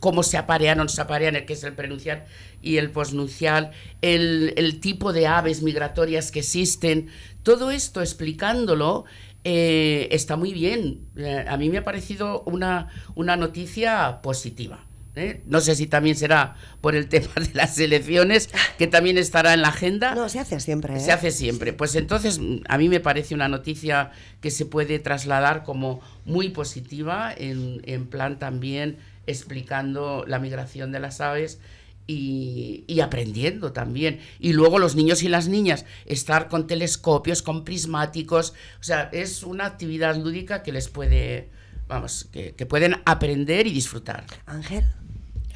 cómo se aparean o no se aparean, que es el prenuncial y el posnuncial, el, el tipo de aves migratorias que existen, todo esto explicándolo eh, está muy bien. Eh, a mí me ha parecido una, una noticia positiva. ¿eh? No sé si también será por el tema de las elecciones, que también estará en la agenda. No, se hace siempre. Se hace siempre. Pues entonces a mí me parece una noticia que se puede trasladar como muy positiva, en, en plan también explicando la migración de las aves y, y, aprendiendo también. Y luego los niños y las niñas, estar con telescopios, con prismáticos, o sea, es una actividad lúdica que les puede, vamos, que, que pueden aprender y disfrutar. Ángel.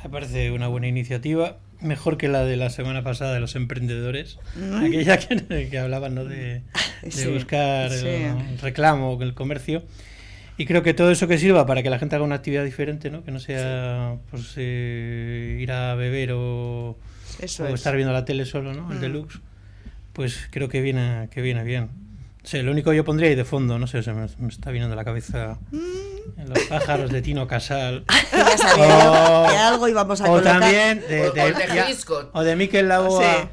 Me parece una buena iniciativa, mejor que la de la semana pasada de los emprendedores, aquella que, que hablaban ¿no? de, de Sí, buscar sí. el reclamo, el comercio. Y creo que todo eso que sirva para que la gente haga una actividad diferente, ¿no? que no sea pues, eh, ir a beber o, Eso o es. estar viendo la tele solo, ¿no? el Mm. deluxe, pues creo que viene, que viene bien. O sea, lo único que yo pondría ahí de fondo, no sé, se me, me está viniendo a la cabeza Mm. los pájaros de Tino Casal. Ya sabía yo que algo íbamos a o colocar. también de, O- de, o el de ya- o de Miquel Laboa, Sí.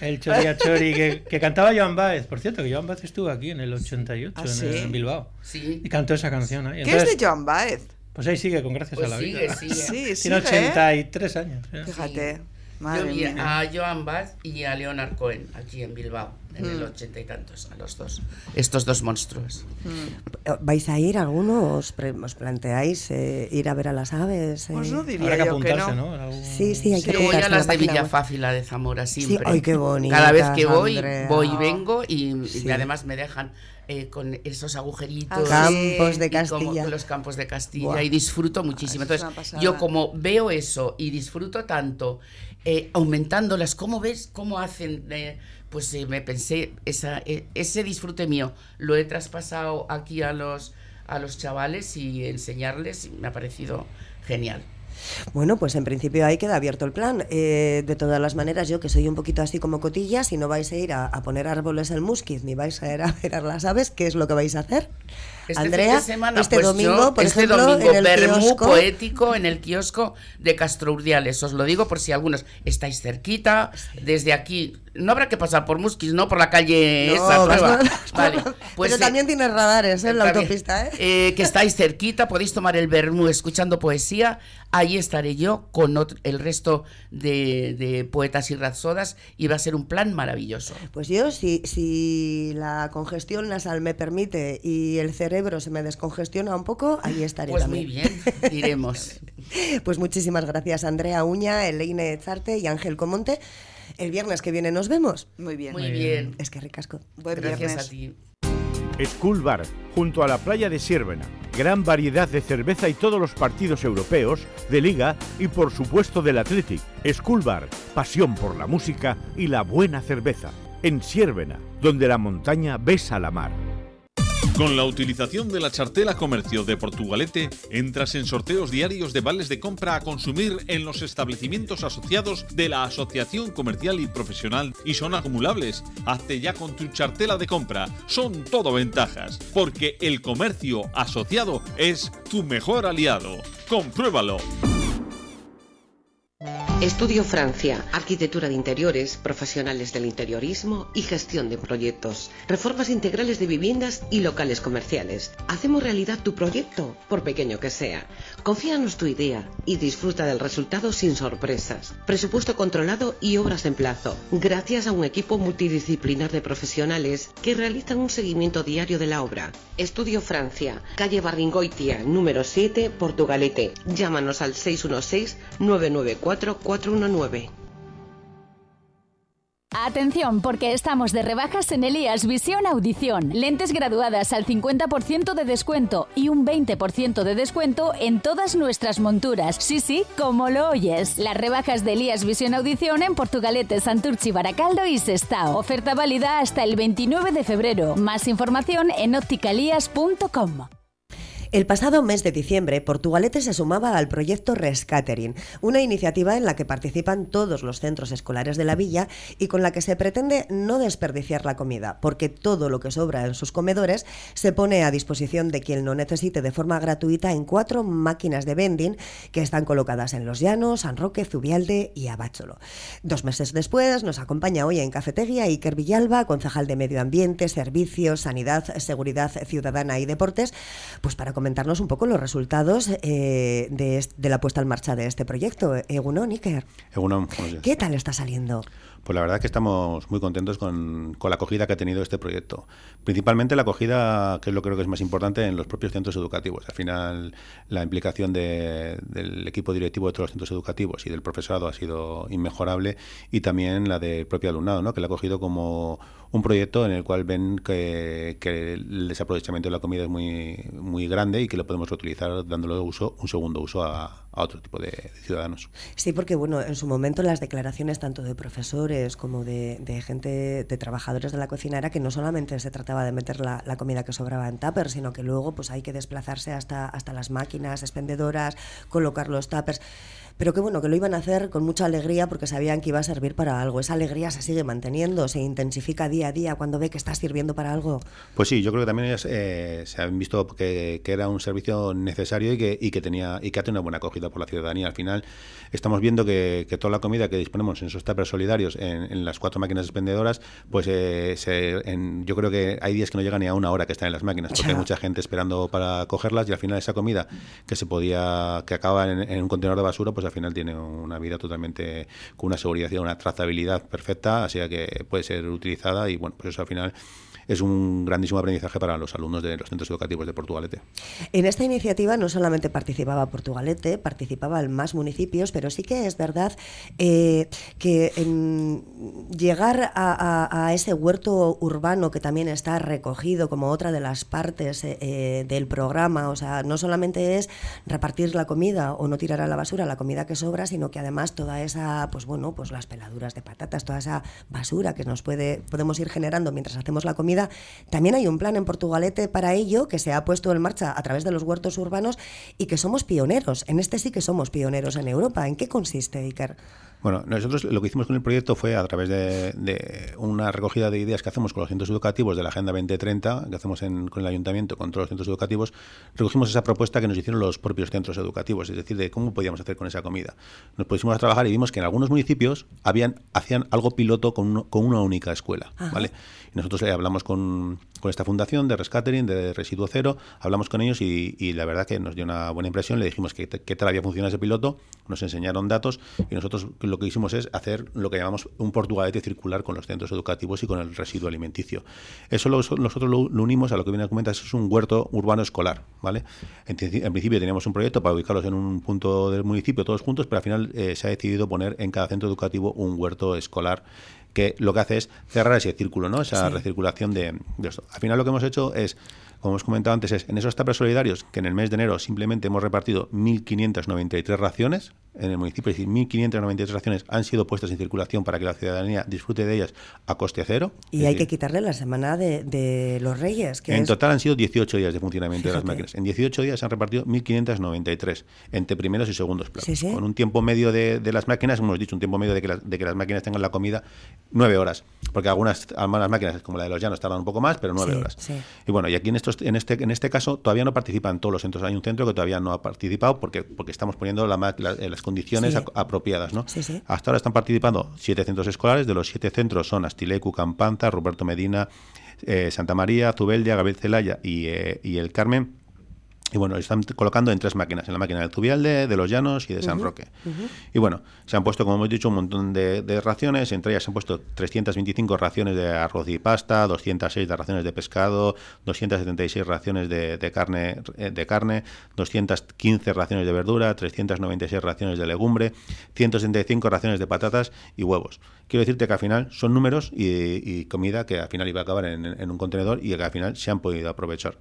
El Choria Chori, que, que cantaba Joan Baez. Por cierto, que Joan Baez estuvo aquí en el 88, ¿Ah, en, sí? en Bilbao. Sí. Y cantó esa canción ahí. ¿Qué Entonces, es de Joan Baez? Pues ahí sigue con Gracias Pues a la sigue, Vida. sigue. Sí, Tiene sigue, ¿eh? 83 años. ¿eh? Fíjate. Yo vi mía. a Joan Baez y a Leonard Cohen aquí en Bilbao, en Mm. el ochenta y tantos, a los dos. Estos dos monstruos. ¿Vais a ir alguno? ¿Os, pre- os planteáis eh, ir a ver a las aves? Pues eh? no Habrá diría que yo que apuntarse, no. ¿no? Algún- Sí, sí, hay que Yo voy apuntarse a en la las de web. Villafácila de Zamora siempre. ay, qué bonitas, Cada vez que voy, Andrea. voy y vengo y, y Sí. además me dejan eh, con esos agujeritos. Ah, Campos de y como Castilla. los campos de Castilla y disfruto muchísimo. es Entonces, yo como veo eso y disfruto tanto, eh, aumentándolas, ¿cómo ves cómo hacen? eh, pues eh, me pensé, esa, eh, ese disfrute mío lo he traspasado aquí a los, a los chavales y enseñarles y me ha parecido genial. Bueno, pues en principio ahí queda abierto el plan. Eh, de todas las maneras, yo que soy un poquito así como cotilla, si no vais a ir a, poner árboles en Musquiz ni vais a ir a ver a las aves, ¿qué es lo que vais a hacer? Este Andrea, semana, este pues domingo, yo, por este ejemplo, domingo, en el Bermú kiosco- poético en el kiosco de Castro Urdiales. Os lo digo por si algunos estáis cerquita, desde aquí. No habrá que pasar por Musquis, ¿no? Por la calle No, esa nueva. por- Vale, pues Pero eh, también tienes radares ¿eh? en la también, autopista, ¿eh? eh, que estáis cerquita, podéis tomar el Bermú escuchando poesía. Ahí estaré yo con otro- el resto de, de poetas y rapsodas y va a ser un plan maravilloso. Pues yo, si, si la congestión nasal me permite y el cerebro se me descongestiona un poco, ahí estaré Pues también. muy bien, iremos. Pues muchísimas gracias, Andrea Uña, Eleine Zarte y Ángel Comonte. El viernes que viene nos vemos. Muy bien. Muy bien. Es que ricasco. Buen Gracias viernes. a ti. School Bar, junto a la playa de Siervena. Gran variedad de cerveza y todos los partidos europeos, de liga y por supuesto del Athletic. School Bar, pasión por la música y la buena cerveza. En Siervena, donde la montaña besa la mar. Con la utilización de la chartela comercio de Portugalete, entras en sorteos diarios de vales de compra a consumir en los establecimientos asociados de la Asociación Comercial y Profesional y son acumulables. Hazte ya con tu chartela de compra. Son todo ventajas, porque el comercio asociado es tu mejor aliado. Compruébalo. Estudio Francia, arquitectura de interiores, profesionales del interiorismo y gestión de proyectos, reformas integrales de viviendas y locales comerciales. Hacemos realidad tu proyecto, por pequeño que sea. Confíanos tu idea y disfruta del resultado sin sorpresas. Presupuesto controlado y obras en plazo, gracias a un equipo multidisciplinar de profesionales que realizan un seguimiento diario de la obra. Estudio Francia, calle Barringoitia, número 7, Portugalete. Llámanos al 616 994 419. Atención, porque estamos de rebajas en Elías Visión Audición. Lentes graduadas al 50% de descuento y un 20% de descuento en todas nuestras monturas. Sí, sí, como lo oyes. Las rebajas de Elías Visión Audición en Portugalete, Santurchi, Baracaldo y Sestao. Oferta válida hasta el 29 de febrero. Más información en opticalías.com. El pasado mes de diciembre, Portugalete se sumaba al proyecto Rescatering, una iniciativa en la que participan todos los centros escolares de la villa y con la que se pretende no desperdiciar la comida, porque todo lo que sobra en sus comedores se pone a disposición de quien lo necesite de forma gratuita en cuatro máquinas de vending que están colocadas en Los Llanos, San Roque, Zubialde y Abácholo. Dos meses después nos acompaña hoy en Cafetería Iker Villalba, concejal de Medio Ambiente, Servicios, Sanidad, Seguridad Ciudadana y Deportes, pues para comentarnos un poco los resultados eh, de, de, la puesta en marcha de este proyecto. Egunon, Iker. Egunon, ¿Qué tal está saliendo? Pues la verdad que estamos muy contentos con, con, la acogida que ha tenido este proyecto. Principalmente la acogida, que es lo que creo que es más importante, en los propios centros educativos. Al final, la implicación de, del equipo directivo de todos los centros educativos y del profesorado ha sido inmejorable y también la del propio alumnado, ¿no? que la ha cogido como un proyecto en el cual ven que, que, el desaprovechamiento de la comida es muy, muy grande y que lo podemos reutilizar dándole uso, un segundo uso a, a otro tipo de, ciudadanos. Sí, porque bueno, en su momento las declaraciones tanto de profesores como de, gente, de trabajadores de la cocina era que no solamente se trataba de meter la, comida que sobraba en tupper, sino que luego pues hay que desplazarse hasta, hasta las máquinas expendedoras, colocar los tuppers pero que bueno, que lo iban a hacer con mucha alegría porque sabían que iba a servir para algo. Esa alegría se sigue manteniendo, se intensifica día a día cuando ve que está sirviendo para algo. Pues sí, yo creo que también eh, se han visto que, que, era un servicio necesario y que, y que tenía y que ha tenido una buena acogida por la ciudadanía. Al final estamos viendo que, que toda la comida que disponemos en esos tuppers solidarios en, en, las cuatro máquinas expendedoras, pues eh, se, en, yo creo que hay días que no llegan ni a una hora que están en las máquinas, porque ya. hay mucha gente esperando para cogerlas y al final esa comida que se podía, que acaba en, en un contenedor de basura, pues al final tiene una vida totalmente con una seguridad y una trazabilidad perfecta, así que puede ser utilizada y bueno, pues eso al final es un grandísimo aprendizaje para los alumnos de los centros educativos de Portugalete. En esta iniciativa no solamente participaba Portugalete, participaban más municipios, pero sí que es verdad eh, que llegar a, ese huerto urbano que también está recogido como otra de las partes eh, eh, del programa, o sea, no solamente es repartir la comida o no tirar a la basura la comida que sobra, sino que además toda esa, pues bueno, pues las peladuras de patatas, toda esa basura que nos puede podemos ir generando mientras hacemos la comida también hay un plan en Portugalete para ello que se ha puesto en marcha a través de los huertos urbanos y que somos pioneros. En este sí que somos pioneros en Europa. ¿En qué consiste, Iker? Bueno, nosotros lo que hicimos con el proyecto fue a través de, de, una recogida de ideas que hacemos con los centros educativos de la Agenda 2030, que hacemos en, con el ayuntamiento, con todos los centros educativos, recogimos esa propuesta que nos hicieron los propios centros educativos, es decir, de cómo podíamos hacer con esa comida. Nos pusimos a trabajar y vimos que en algunos municipios habían, hacían algo piloto con, uno, con una única escuela, Ajá. ¿vale? Y nosotros eh, hablamos con, con, esta fundación de Rescatering, de Residuo Cero, hablamos con ellos y, la verdad que nos dio una buena impresión, le dijimos que qué tal había funcionado ese piloto, nos enseñaron datos y nosotros lo que hicimos es hacer lo que llamamos un portugalete circular con los centros educativos y con el residuo alimenticio. Eso lo, nosotros lo, unimos a lo que viene a comentar, es un huerto urbano escolar, ¿vale? En, en, principio teníamos un proyecto para ubicarlos en un punto del municipio todos juntos, pero al final eh, se ha decidido poner en cada centro educativo un huerto escolar que lo que hace es cerrar ese círculo, ¿no? Esa sí. recirculación de, de esto. Al final lo que hemos hecho es como hemos comentado antes, es en esos tapas solidarios que en el mes de enero simplemente hemos repartido 1.593 raciones en el municipio, es decir, 1.593 raciones han sido puestas en circulación para que la ciudadanía disfrute de ellas a coste cero. Y hay decir, que quitarle la semana de, de los Reyes. Que en es... total han sido 18 días de funcionamiento Fíjate. de las máquinas. En 18 días se han repartido 1.593 entre primeros y segundos planos. Sí, sí. Con un tiempo medio de, de, las máquinas, hemos dicho, un tiempo medio de que, las, de que las máquinas tengan la comida 9 horas. Porque algunas, algunas máquinas, como la de los llanos, tardan un poco más, pero 9 horas. Y bueno, y aquí en estos en este, en este caso todavía no participan todos los centros. Hay un centro que todavía no ha participado porque, porque estamos poniendo la, la, las condiciones sí. apropiadas. ¿no? Sí, Hasta ahora están participando siete centros escolares. De los siete centros son Astilecu, Campanza, Roberto Medina, eh, Santa María, Zubeldia, Gabriel Celaya y, eh, y el Carmen. Y bueno, están colocando en tres máquinas, en la máquina del Zubialde, de Los Llanos y de San uh -huh, Roque. Uh -huh. Y bueno, se han puesto, como hemos dicho, un montón de, de, raciones, entre ellas se han puesto 325 raciones de arroz y pasta, 206 de raciones de pescado, 276 raciones de, de carne, eh, de carne, 215 raciones de verdura, 396 raciones de legumbre, 165 raciones de patatas y huevos. Quiero decirte que al final son números y, y comida que al final iba a acabar en, en un contenedor y que al final se han podido aprovechar.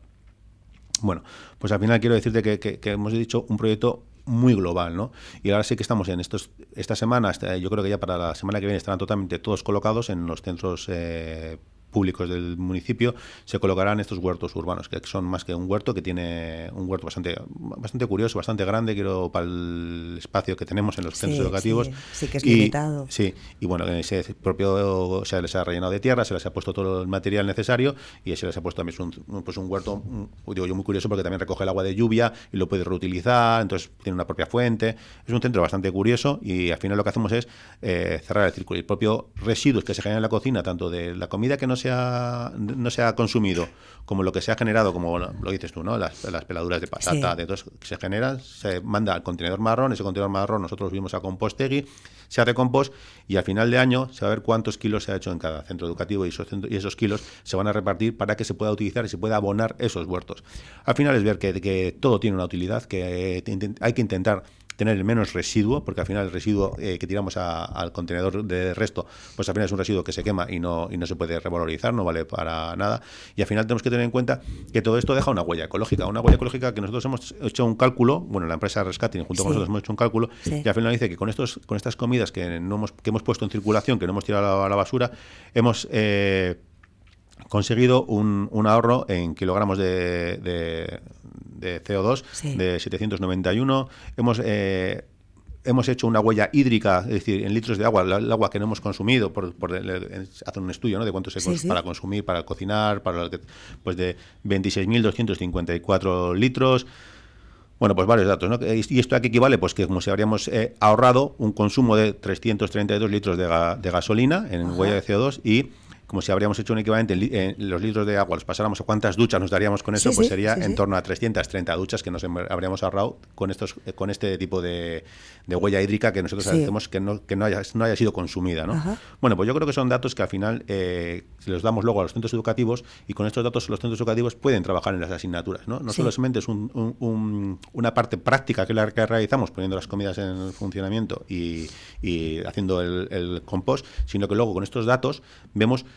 Bueno, pues al final quiero decirte que, que, que, hemos dicho un proyecto muy global, ¿no? Y ahora sí que estamos en estos esta semana, yo creo que ya para la semana que viene estarán totalmente todos colocados en los centros eh, públicos del municipio se colocarán estos huertos urbanos, que son más que un huerto, que tiene un huerto bastante bastante curioso, bastante grande, quiero para el espacio que tenemos en los centros sí, educativos. Sí, sí, que es y, limitado. Sí, y bueno, ese propio se les ha rellenado de tierra, se les ha puesto todo el material necesario y se les ha puesto también un, pues un huerto, digo yo, muy curioso porque también recoge el agua de lluvia y lo puede reutilizar, entonces tiene una propia fuente. Es un centro bastante curioso y al final lo que hacemos es eh, cerrar el círculo. El propio residuos que se generan en la cocina, tanto de la comida que nos se ha, no se ha consumido como lo que se ha generado, como lo dices tú, ¿no? Las, las peladuras de patata, de todo que se generan, se manda al contenedor marrón, ese contenedor marrón nosotros subimos a Compostegui, se hace compost y al final de año se va a ver cuántos kilos se ha hecho en cada centro educativo y esos, y esos kilos se van a repartir para que se pueda utilizar y se pueda abonar esos huertos. Al final es ver que, que todo tiene una utilidad, que hay que intentar tener el menos residuo, porque al final el residuo eh, que tiramos al contenedor de resto, pues al final es un residuo que se quema y no, y no se puede revalorizar, no vale para nada. Y al final tenemos que tener en cuenta que todo esto deja una huella ecológica, una huella ecológica que nosotros hemos hecho un cálculo, bueno, la empresa Rescating junto con nosotros hemos hecho un cálculo, y al final dice que con estos con estas comidas que, no hemos, que hemos puesto en circulación, que no hemos tirado a la, basura, hemos... Eh, conseguido un, un, ahorro en kilogramos de, de CO2 de 791. Hemos eh, hemos hecho una huella hídrica, es decir, en litros de agua, el agua que no hemos consumido, por, hacer un estudio ¿no? de cuánto se sí, para consumir, para cocinar, para pues de 26.254 litros. Bueno, pues varios datos, ¿no? ¿Y esto a qué equivale? Pues que como si habríamos eh, ahorrado un consumo de 332 litros de, de gasolina en huella de CO2 y como si habríamos hecho un equivalente en, los litros de agua, los pasáramos a cuántas duchas nos daríamos con eso, pues sería en torno a 330 duchas que nos habríamos ahorrado con estos con este tipo de, huella hídrica que nosotros hacemos que no, que no haya, no haya sido consumida. ¿no? Bueno, pues yo creo que son datos que al final eh, los damos luego a los centros educativos y con estos datos los centros educativos pueden trabajar en las asignaturas. No, no solamente es una parte práctica que, la, que realizamos poniendo las comidas en funcionamiento y, haciendo el, el compost, sino que luego con estos datos vemos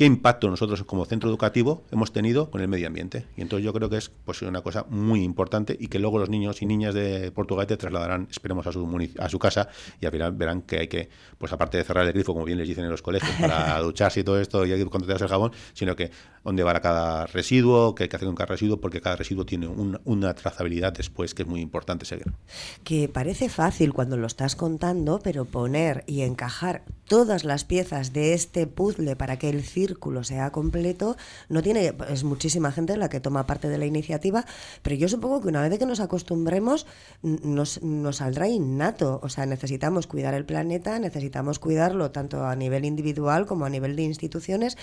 qué impacto nosotros como centro educativo hemos tenido con el medio ambiente. Y entonces yo creo que es pues una cosa muy importante y que luego los niños y niñas de Portugal te trasladarán, esperemos, a su, a su casa y al final verán que hay que, pues aparte de cerrar el grifo, como bien les dicen en los colegios, para ducharse y todo esto y cuando te das el jabón, sino que dónde va cada residuo, qué hay que hacer con cada residuo, porque cada residuo tiene una trazabilidad después que es muy importante seguir. Que parece fácil cuando lo estás contando, pero poner y encajar todas las piezas de este puzzle para que el círculo sea completo, no tiene, es muchísima gente la que toma parte de la iniciativa, pero yo supongo que una vez que nos acostumbremos nos, nos saldrá innato, o sea, necesitamos cuidar el planeta, necesitamos cuidarlo tanto a nivel individual como a nivel de instituciones.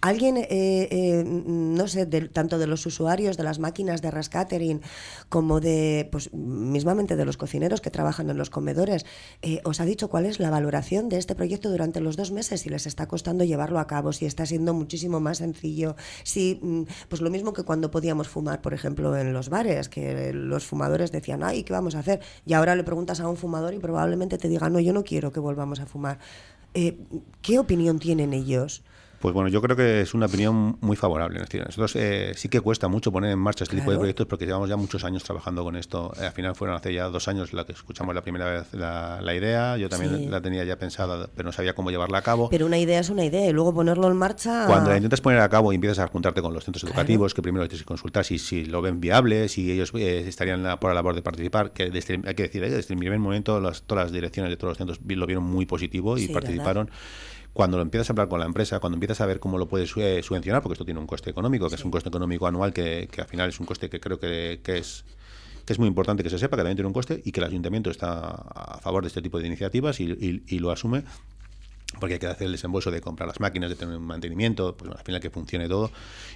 Alguien, eh, eh, no sé, tanto de los usuarios de las máquinas de rescatering como de, pues mismamente de los cocineros que trabajan en los comedores, eh, os ha dicho cuál es la valoración de este proyecto durante los dos meses, si les está costando llevarlo a cabo, si está siendo muchísimo más sencillo. Sí, mm, pues lo mismo que cuando podíamos fumar, por ejemplo, en los bares, que los fumadores decían, ay, ¿qué vamos a hacer? Y ahora le preguntas a un fumador y probablemente te diga, no, yo no quiero que volvamos a fumar. Eh, ¿Qué opinión tienen ellos? Pues bueno, yo creo que es una opinión muy favorable. Es decir, nosotros eh, sí que cuesta mucho poner en marcha este tipo de proyectos porque llevamos ya muchos años trabajando con esto. Eh, al final fueron hace ya dos años la que escuchamos la primera vez la, idea. Yo también la tenía ya pensada, pero no sabía cómo llevarla a cabo. Pero una idea es una idea y luego ponerlo en marcha. Cuando la intentas poner a cabo y empiezas a juntarte con los centros educativos, que primero tienes que consultar si, si lo ven viable, si ellos eh, estarían por la labor de participar, que desde, hay que decir, desde el primer momento las, todas las direcciones de todos los centros lo vieron muy positivo y participaron cuando lo empiezas a hablar con la empresa, cuando empiezas a ver cómo lo puedes eh, subvencionar, porque esto tiene un coste económico, que es un coste económico anual que, que, al final es un coste que creo que, que es que es muy importante que se sepa que también tiene un coste y que el ayuntamiento está a favor de este tipo de iniciativas y, y lo asume porque hay que hacer el desembolso de comprar las máquinas, de tener un mantenimiento, pues al final que funcione todo.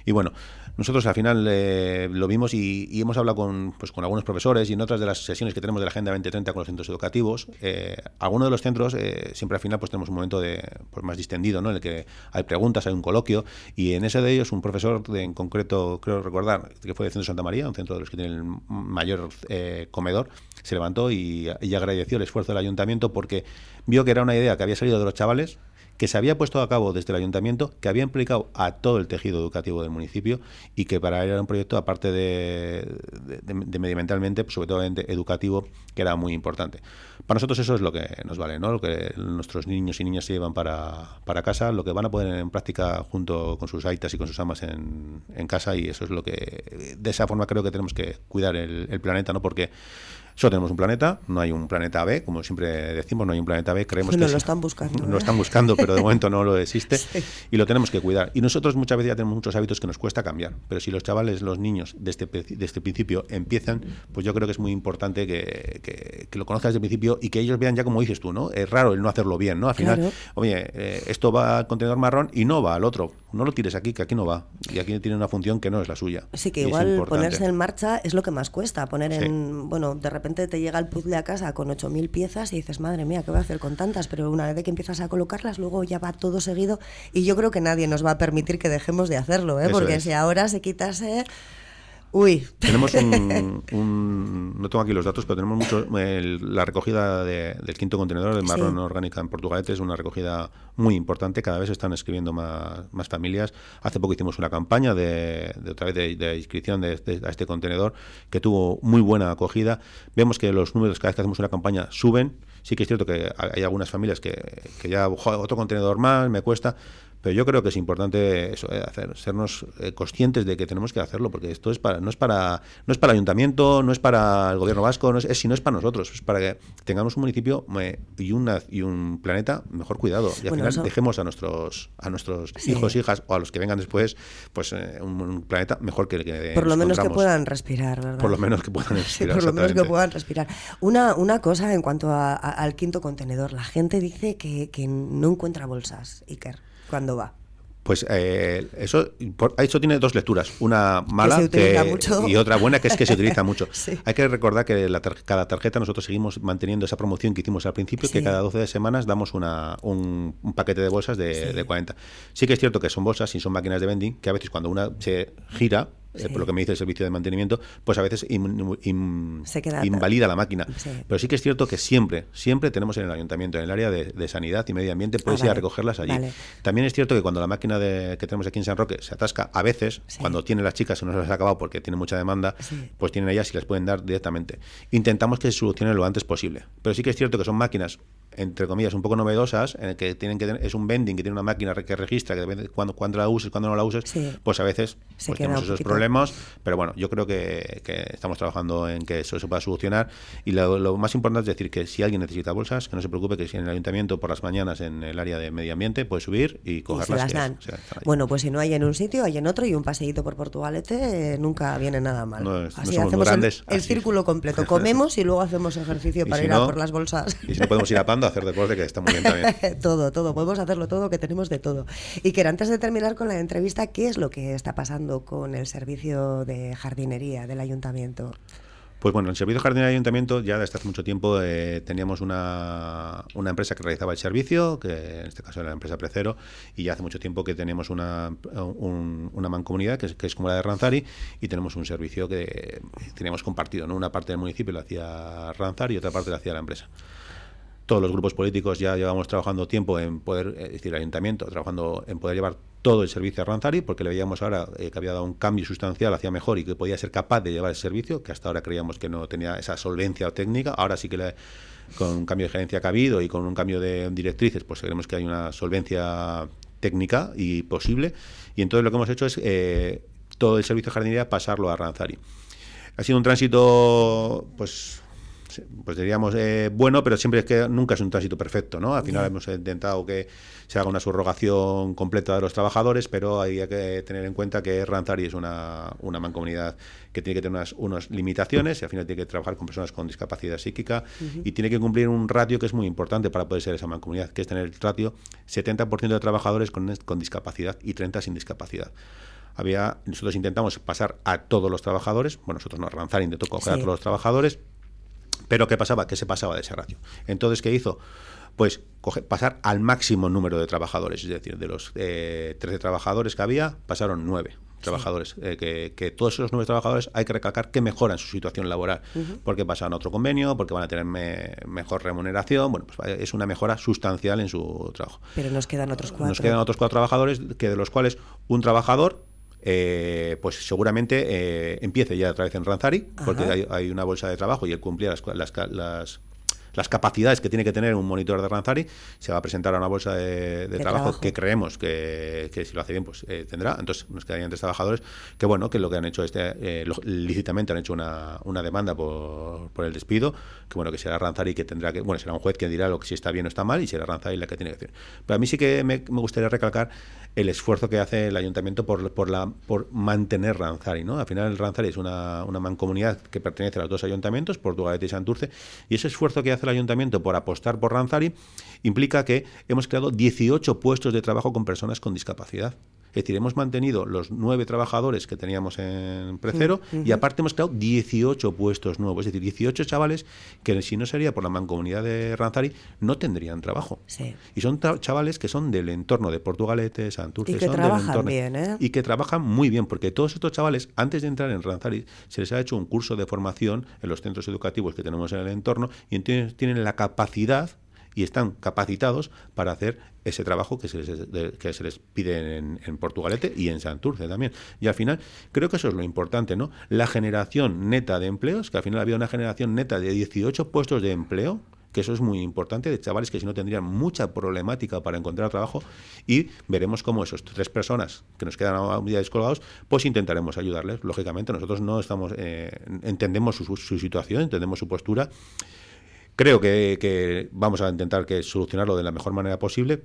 Y bueno, nosotros al final eh, lo vimos y, hemos hablado con, pues, con algunos profesores y en otras de las sesiones que tenemos de la Agenda 2030 con los centros educativos, eh, algunos de los centros eh, siempre al final pues tenemos un momento de, pues, más distendido, ¿no? en el que hay preguntas, hay un coloquio y en ese de ellos un profesor en concreto, creo recordar, que fue de Centro Santa María, un centro de los que tiene el mayor eh, comedor, se levantó y, y agradeció el esfuerzo del ayuntamiento porque vio que era una idea que había salido de los chavales que se había puesto a cabo desde el ayuntamiento, que había implicado a todo el tejido educativo del municipio y que para él era un proyecto, aparte de, de, medioambientalmente, pues sobre todo educativo, que era muy importante. Para nosotros eso es lo que nos vale, ¿no? lo que nuestros niños y niñas se llevan para, para casa, lo que van a poner en práctica junto con sus aitas y con sus amas en, en casa y eso es lo que, de esa forma creo que tenemos que cuidar el, el planeta, ¿no? porque Solo tenemos un planeta, no hay un planeta B, como siempre decimos, no hay un planeta B. Creemos no que lo están buscando. Lo ¿eh? están buscando, pero de momento no lo existe y lo tenemos que cuidar. Y nosotros muchas veces ya tenemos muchos hábitos que nos cuesta cambiar, pero si los chavales, los niños, desde, desde principio empiezan, pues yo creo que es muy importante que, que, lo conozcas desde el principio y que ellos vean ya como dices tú, ¿no? Es raro el no hacerlo bien, ¿no? Al final, oye, eh, esto va al contenedor marrón y no va al otro. No lo tires aquí, que aquí no va. Y aquí tiene una función que no es la suya. Sí, que igual ponerse en marcha es lo que más cuesta. Poner en, bueno, de repente te llega el puzzle a casa con 8.000 piezas y dices, madre mía, ¿qué voy a hacer con tantas? Pero una vez que empiezas a colocarlas, luego ya va todo seguido. Y yo creo que nadie nos va a permitir que dejemos de hacerlo, ¿eh? porque si ahora se quitase Uy. Tenemos un, no tengo aquí los datos, pero tenemos mucho, la recogida del quinto contenedor de marrón orgánica en Portugalete es una recogida muy importante. Cada vez están escribiendo más, más familias. Hace poco hicimos una campaña de, otra vez de, inscripción de, a este contenedor que tuvo muy buena acogida. Vemos que los números cada vez que hacemos una campaña suben. Sí que es cierto que hay algunas familias que, que ya otro contenedor más me cuesta, pero yo creo que es importante eso, eh, hacer, sernos eh, conscientes de que tenemos que hacerlo, porque esto es para, no es para, no es para el ayuntamiento, no es para el gobierno vasco, no es, es, sino es para nosotros, es para que tengamos un municipio eh, y una y un planeta mejor cuidado. Y al final dejemos a nuestros, a nuestros hijos, hijas o a los que vengan después, pues un, planeta mejor que el que Por lo menos que puedan respirar, ¿verdad? Por lo menos que puedan respirar. por lo menos que puedan respirar. Una, una cosa en cuanto al quinto contenedor, la gente dice que, que no encuentra bolsas, Iker cuando va? Pues eh, eso, eso tiene dos lecturas, una mala y otra buena que es que se utiliza mucho. Hay que recordar que cada tarjeta nosotros seguimos manteniendo esa promoción que hicimos al principio, que cada 12 semanas damos una, un, paquete de bolsas de, de 40. Sí que es cierto que son bolsas y son máquinas de vending, que a veces cuando una se gira, eh, por lo que me dice el servicio de mantenimiento, pues a veces invalida la máquina. Pero sí que es cierto que siempre, siempre tenemos en el ayuntamiento, en el área de, sanidad y medio ambiente, puedes ah, ir a recogerlas allí. También es cierto que cuando la máquina de, que tenemos aquí en San Roque se atasca, a veces, cuando tiene las chicas y no se las ha acabado porque tiene mucha demanda, pues tienen ellas y les pueden dar directamente. Intentamos que se solucione lo antes posible. Pero sí que es cierto que son máquinas entre comillas, un poco novedosas, en el que tienen que es un vending que tiene una máquina que registra que cuando, cuando la uses, cuando no la uses, pues a veces pues tenemos esos problemas. Pero bueno, yo creo que, estamos trabajando en que eso se pueda solucionar. Y lo, más importante es decir que si alguien necesita bolsas, que no se preocupe, que si en el ayuntamiento por las mañanas en el área de medio ambiente puede subir y cogerlas. bueno, pues si no hay en un sitio, hay en otro y un paseíto por Portugalete eh, nunca viene nada mal. así hacemos el, círculo completo. Comemos y luego hacemos ejercicio para ir a por las bolsas. Y si no podemos ir a Pando a hacer deporte, que está muy bien también. todo, todo. Podemos hacerlo todo, que tenemos de todo. Y que antes de terminar con la entrevista, ¿qué es lo que está pasando con el servicio de jardinería del ayuntamiento? Pues bueno, el servicio de jardinería del ayuntamiento ya desde hace mucho tiempo eh, teníamos una, una, empresa que realizaba el servicio, que en este caso era la empresa Precero, y ya hace mucho tiempo que tenemos una, una mancomunidad que es, que es como la de Ranzari y tenemos un servicio que teníamos compartido, ¿no? Una parte del municipio lo hacía Ranzari y otra parte lo hacía la empresa todos los grupos políticos ya llevamos trabajando tiempo en poder, es decir, el ayuntamiento, trabajando en poder llevar todo el servicio a Ranzari, porque le veíamos ahora eh, que había dado un cambio sustancial hacia mejor y que podía ser capaz de llevar el servicio, que hasta ahora creíamos que no tenía esa solvencia técnica, ahora sí que con un cambio de gerencia que ha habido y con un cambio de directrices, pues creemos que hay una solvencia técnica y posible, y entonces lo que hemos hecho es eh, todo el servicio de jardinería pasarlo a Ranzari. Ha sido un tránsito, pues pues diríamos, eh, bueno, pero siempre es que nunca es un tránsito perfecto, ¿no? Al final hemos intentado que se haga una subrogación completa de los trabajadores, pero hay que tener en cuenta que Ranzari es una, una mancomunidad que tiene que tener unas, unas, limitaciones y al final tiene que trabajar con personas con discapacidad psíquica y tiene que cumplir un ratio que es muy importante para poder ser esa mancomunidad, que es tener el ratio 70% de trabajadores con, con discapacidad y 30 sin discapacidad. Había nosotros intentamos pasar a todos los trabajadores, bueno, nosotros no, Ranzari intentó coger a todos los trabajadores, pero ¿qué pasaba? Que se pasaba de ese ratio. Entonces, ¿qué hizo? Pues pasar al máximo número de trabajadores, es decir, de los eh, 13 trabajadores que había, pasaron 9 trabajadores. Eh, que, todos esos nueve trabajadores hay que recalcar que mejoran su situación laboral, porque pasan a otro convenio, porque van a tener mejor remuneración. Bueno, pues es una mejora sustancial en su trabajo. Pero nos quedan otros cuatro. Nos quedan otros cuatro trabajadores, que de los cuales un trabajador eh, pues seguramente eh, empiece ya otra vez en Ranzari, porque hay, una bolsa de trabajo y él cumplía las, las, las capacidades que tiene que tener un monitor de Ranzari, se va a presentar a una bolsa de, trabajo, que creemos que, si lo hace bien, pues eh, tendrá. Entonces nos quedarían tres trabajadores que, bueno, que lo que han hecho este, eh, lícitamente han hecho una, una demanda por, por, el despido, que bueno, que será Ranzari que tendrá que, bueno, será un juez que dirá lo que si está bien o está mal y será Ranzari la que tiene que decir. Pero a mí sí que me, me gustaría recalcar el esfuerzo que hace el ayuntamiento por, la, por mantener Ranzari. ¿no? Al final, Ranzari es una, una mancomunidad que pertenece a los dos ayuntamientos, Portugalete y Santurce, y ese esfuerzo que hace el ayuntamiento por apostar por Ranzari implica que hemos creado 18 puestos de trabajo con personas con discapacidad. Es decir, hemos mantenido los nueve trabajadores que teníamos en Precero y aparte hemos creado 18 puestos nuevos, es decir, 18 chavales que si no sería por la mancomunidad de Ranzari no tendrían trabajo. Y son chavales que son del entorno de Portugalete, Santurce, y que son trabajan bien, ¿eh? y que trabajan muy bien, porque todos estos chavales antes de entrar en Ranzari se les ha hecho un curso de formación en los centros educativos que tenemos en el entorno y entonces tienen la capacidad y están capacitados para hacer ese trabajo que se les, que se les pide en, Portugalete y en Santurce también. Y al final, creo que eso es lo importante, ¿no? La generación neta de empleos, que al final había una generación neta de 18 puestos de empleo, que eso es muy importante, de chavales que si no tendrían mucha problemática para encontrar trabajo y veremos cómo esos tres personas que nos quedan a un día descolgados, pues intentaremos ayudarles. Lógicamente, nosotros no estamos, eh, entendemos su situación, entendemos su postura Creo que, vamos a intentar que solucionarlo de la mejor manera posible.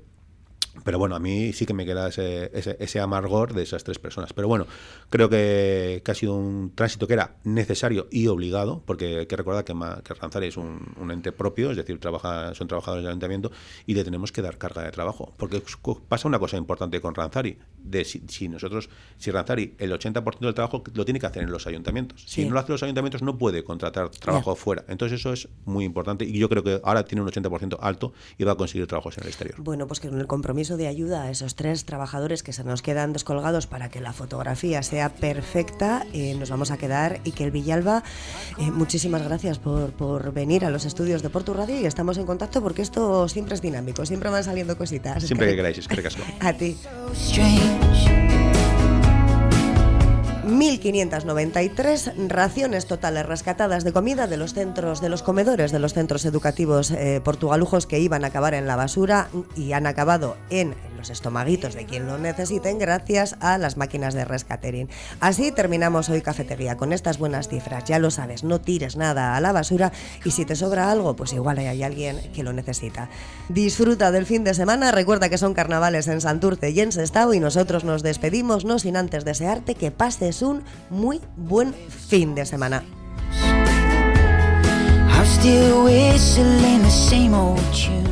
Pero bueno, a mí sí que me queda ese, ese, amargor de esas tres personas. Pero bueno, creo que, ha sido un tránsito que era necesario y obligado, porque hay que recordar que, que Ranzari es un, ente propio, es decir, trabaja, son trabajadores del ayuntamiento y le tenemos que dar carga de trabajo. Porque pasa una cosa importante con Ranzari, de si, nosotros, si Ranzari el 80% del trabajo lo tiene que hacer en los ayuntamientos. Si no lo hace los ayuntamientos no puede contratar trabajo fuera. Entonces eso es muy importante y yo creo que ahora tiene un 80% alto y va a conseguir trabajos en el exterior. Bueno, pues que con el compromiso de ayuda a esos tres trabajadores que se nos quedan descolgados para que la fotografía sea perfecta, eh, nos vamos a quedar y que el Villalba, eh, muchísimas gracias por, por, venir a los estudios de Porto Radio y estamos en contacto porque esto siempre es dinámico, siempre van saliendo cositas. Siempre que queráis, es que A ti. 1.593 raciones totales rescatadas de comida de los centros, de los comedores de los centros educativos eh, portugalujos que iban a acabar en la basura y han acabado en los estomaguitos de quien lo necesiten gracias a las máquinas de rescatering. Así terminamos hoy Cafetería con estas buenas cifras. Ya lo sabes, no tires nada a la basura y si te sobra algo, pues igual hay alguien que lo necesita. Disfruta del fin de semana, recuerda que son carnavales en Santurce y en Sestao y nosotros nos despedimos no sin antes desearte que pases un muy buen fin de semana. still the same old tune.